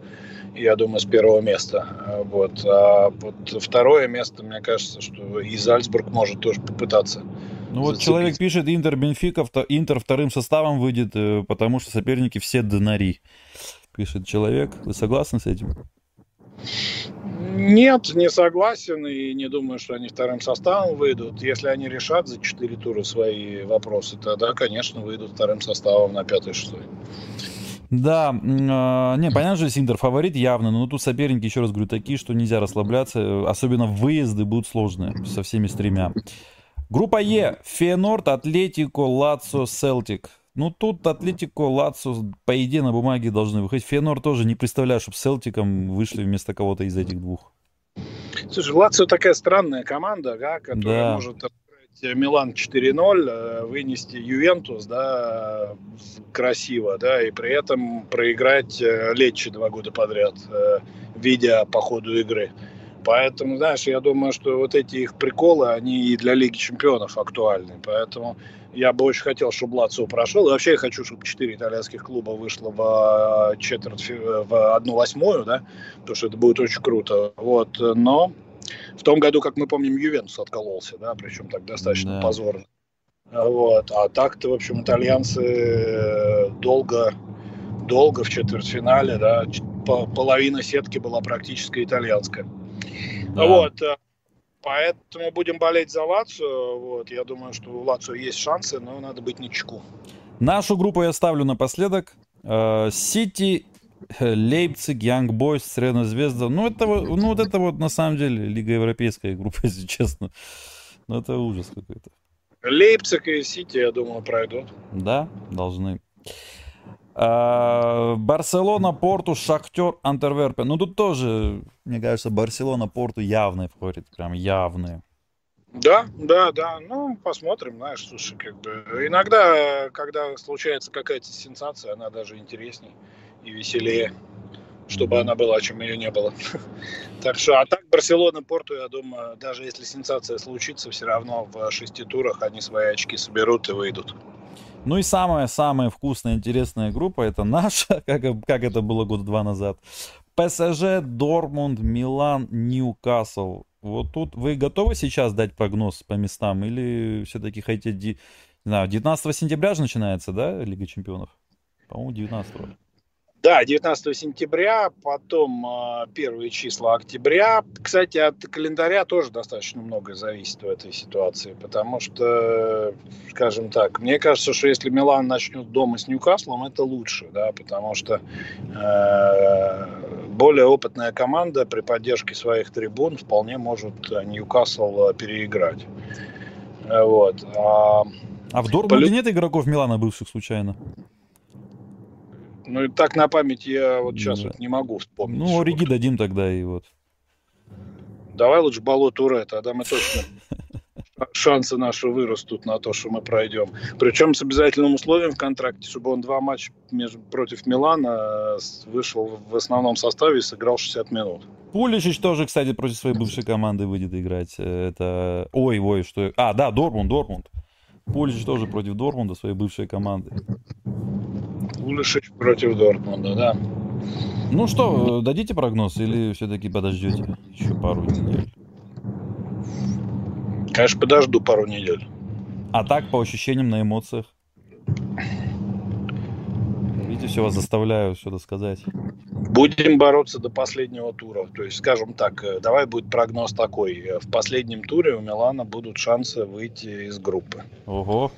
я думаю, с первого места. Вот. А вот второе место, мне кажется, что и Зальцбург может тоже попытаться. Ну вот человек пишет, Интер Бенфика, Интер вторым составом выйдет, э, потому что соперники все донари. Пишет человек. Вы согласны с этим? Нет, не согласен и не думаю, что они вторым составом выйдут. Если они решат за четыре тура свои вопросы, тогда, конечно, выйдут вторым составом на пятый шестой. Да, э, не, понятно, что Интер фаворит явно, но тут соперники, еще раз говорю, такие, что нельзя расслабляться, э, особенно выезды будут сложные со всеми с тремя. Группа Е. Фенорд, Атлетико, Лацо, Селтик. Ну, тут Атлетико, Лацо, по идее, на бумаге должны выходить. Фенор тоже не представляю, чтобы Селтиком вышли вместо кого-то из этих двух. Слушай, Лацио такая странная команда, да, которая да. может Милан 4-0, э, вынести Ювентус, да, красиво, да, и при этом проиграть э, Лечи два года подряд, э, видя по ходу игры. Поэтому, знаешь, я думаю, что вот эти их приколы, они и для Лиги Чемпионов актуальны. Поэтому я бы очень хотел, чтобы Лацио прошел. И вообще я хочу, чтобы четыре итальянских клуба вышло в четверть, в одну восьмую, да, потому что это будет очень круто. Вот, но в том году, как мы помним, Ювентус откололся, да, причем так достаточно да. позорно. Вот. А так-то, в общем, итальянцы э, долго, долго в четвертьфинале, да, половина сетки была практически итальянская. Да. Вот. Э, поэтому будем болеть за Лацию. Вот. Я думаю, что у Лацио есть шансы, но надо быть ничку. Нашу группу я ставлю напоследок. Э, Сити Лейпциг, Янг Бойс, Средная Звезда. Ну, это, ну, вот это вот на самом деле Лига Европейская группа, если честно. Ну, это ужас какой-то. Лейпциг и Сити, я думаю, пройдут. Да, должны. А, Барселона, Порту, Шахтер, Антерверпен. Ну, тут тоже, мне кажется, Барселона, Порту явный входит. Прям явные. Да, да, да. Ну, посмотрим, знаешь, слушай, как бы иногда, когда случается какая-то сенсация, она даже интересней и веселее, чтобы она была, чем ее не было. Так что, а так Барселона, Порту, я думаю, даже если сенсация случится, все равно в шести турах они свои очки соберут и выйдут. Ну и самая-самая вкусная, интересная группа, это наша, как, как это было год два назад. ПСЖ, Дормунд, Милан, Ньюкасл. Вот тут вы готовы сейчас дать прогноз по местам или все-таки хотите, не знаю, 19 сентября же начинается, да, Лига Чемпионов? По-моему, 19 -го. Да, 19 сентября, потом э, первые числа октября. Кстати, от календаря тоже достаточно многое зависит в этой ситуации, потому что, скажем так, мне кажется, что если Милан начнет дома с Ньюкаслом, это лучше, да, потому что э, более опытная команда при поддержке своих трибун вполне может Ньюкасл переиграть. Вот. А, а в Дортмунде Полю... нет игроков Милана бывших случайно? Ну, и так на память я вот сейчас да. вот не могу вспомнить. Ну, Ориги дадим тогда и вот. Давай лучше Бало Туре, тогда мы точно шансы наши вырастут на то, что мы пройдем. Причем с обязательным условием в контракте, чтобы он два матча между, против Милана вышел в основном составе и сыграл 60 минут. Пуличич тоже, кстати, против своей бывшей команды выйдет играть. Это... Ой, ой, что... А, да, Дормунд, Дормунд. Пулич тоже против Дормунда, своей бывшей команды. Пулишич против Дортмунда, да. Ну что, дадите прогноз или все-таки подождете еще пару недель? Конечно, подожду пару недель. А так, по ощущениям, на эмоциях? Все вас заставляю что-то сказать. Будем бороться до последнего тура. То есть, скажем так, э, давай будет прогноз такой. В последнем туре у Милана будут шансы выйти из группы. Ого.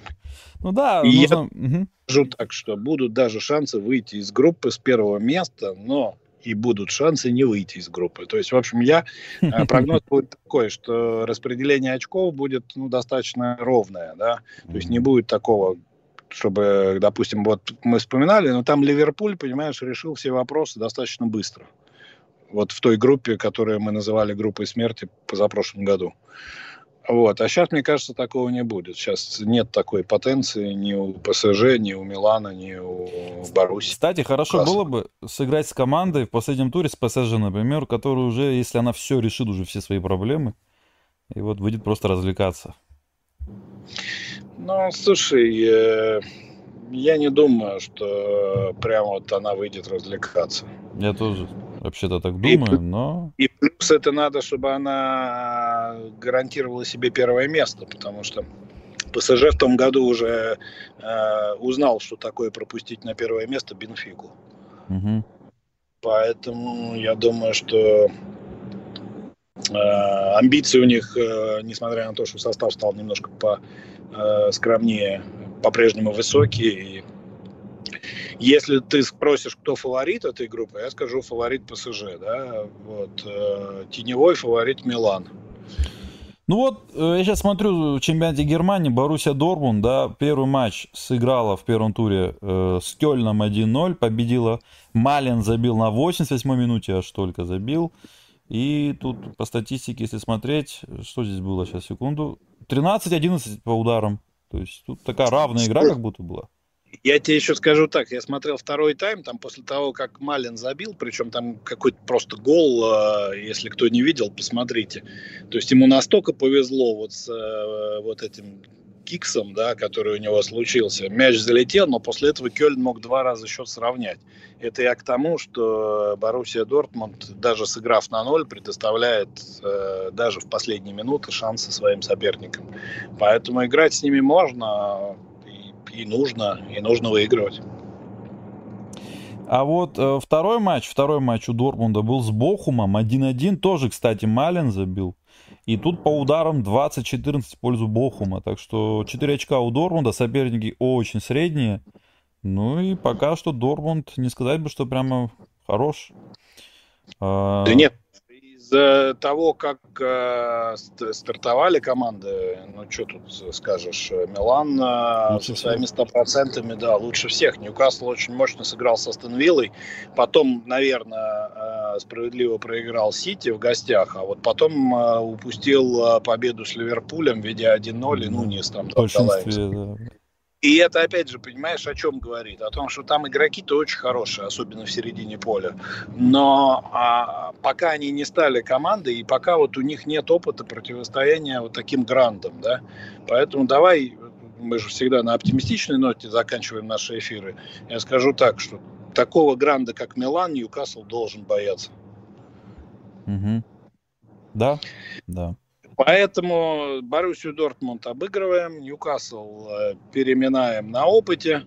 Ну да, И нужно... я скажу так, что будут даже шансы выйти из группы с первого места, но и будут шансы не выйти из группы. То есть, в общем, я э, прогноз будет такой, что распределение очков будет ну, достаточно ровное, да, то есть не будет такого чтобы, допустим, вот мы вспоминали, но там Ливерпуль, понимаешь, решил все вопросы достаточно быстро. Вот в той группе, которую мы называли группой смерти позапрошлом году. Вот. А сейчас, мне кажется, такого не будет. Сейчас нет такой потенции ни у ПСЖ, ни у Милана, ни у Баруси. Кстати, хорошо Классно. было бы сыграть с командой в последнем туре, с ПСЖ, например, которая уже, если она все решит, уже все свои проблемы, и вот выйдет просто развлекаться. Ну, слушай, э, я не думаю, что прямо вот она выйдет развлекаться. Я тоже вообще-то так думаю, и, но... И плюс это надо, чтобы она гарантировала себе первое место, потому что ПСЖ в том году уже э, узнал, что такое пропустить на первое место Бенфику. Угу. Поэтому я думаю, что амбиции у них, э, несмотря на то, что состав стал немножко по э, скромнее, по-прежнему высокие. И если ты спросишь, кто фаворит этой группы, я скажу фаворит ПСЖ, да, вот, э, теневой фаворит Милан. Ну вот, э, я сейчас смотрю в чемпионате Германии, Боруссия Дормунд, да, первый матч сыграла в первом туре э, с Кёльном 1-0, победила. Малин забил на 88 минуте, аж только забил. И тут по статистике, если смотреть, что здесь было, сейчас, секунду. 13-11 по ударам. То есть тут такая равная игра как будто была. Я тебе еще скажу так, я смотрел второй тайм, там после того, как Малин забил, причем там какой-то просто гол, э, если кто не видел, посмотрите. То есть ему настолько повезло вот с э, вот этим киксом, да, который у него случился. Мяч залетел, но после этого Кёльн мог два раза счет сравнять. Это я к тому, что Боруссия Дортмунд, даже сыграв на ноль, предоставляет э, даже в последние минуты шансы своим соперникам. Поэтому играть с ними можно и, и нужно, и нужно выигрывать. А вот э, второй матч, второй матч у Дортмунда был с Бохумом 1-1. Тоже, кстати, Малин забил. И тут по ударам 20-14 в пользу Бохума. Так что 4 очка у Дормунда, соперники очень средние. Ну и пока что Дормунд, не сказать бы, что прямо хорош. А, да нет, из того, как э, стартовали команды, ну что тут скажешь, Милан э, со своими стопроцентами, да, лучше всех. Ньюкасл очень мощно сыграл со Стенвиллой, потом, наверное, э, справедливо проиграл Сити в гостях, а вот потом э, упустил э, победу с Ливерпулем, ведя 1-0, и Нунис там в большинстве, да. И это, опять же, понимаешь, о чем говорит? О том, что там игроки-то очень хорошие, особенно в середине поля. Но а, пока они не стали командой, и пока вот у них нет опыта противостояния вот таким грандам, да. Поэтому давай, мы же всегда на оптимистичной ноте заканчиваем наши эфиры. Я скажу так, что такого гранда, как Милан, Ньюкасл должен бояться. Угу. Да, да. Поэтому Боруссию Дортмунд обыгрываем, Ньюкасл э, переминаем на опыте,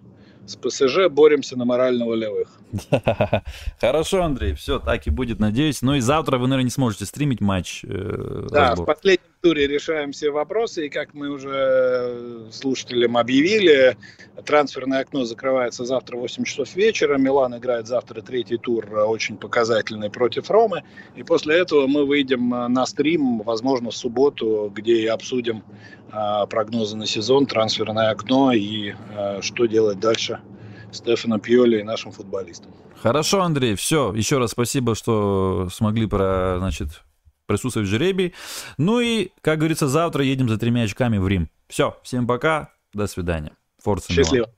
с ПСЖ боремся на морально-волевых. Хорошо, Андрей, все, так и будет, надеюсь. Ну и завтра вы, наверное, не сможете стримить матч. Э, да, разбор. в последнем туре решаем все вопросы, и как мы уже слушателям объявили, трансферное окно закрывается завтра в 8 часов вечера, Милан играет завтра третий тур, очень показательный против Ромы, и после этого мы выйдем на стрим, возможно, в субботу, где и обсудим а, прогнозы на сезон, трансферное окно и а, что делать дальше Стефану Пьоли и нашим футболистам. Хорошо, Андрей, все. Еще раз спасибо, что смогли про, значит, присутствовать в жеребии. Ну и, как говорится, завтра едем за тремя очками в Рим. Все, всем пока, до свидания. Форца Счастливо.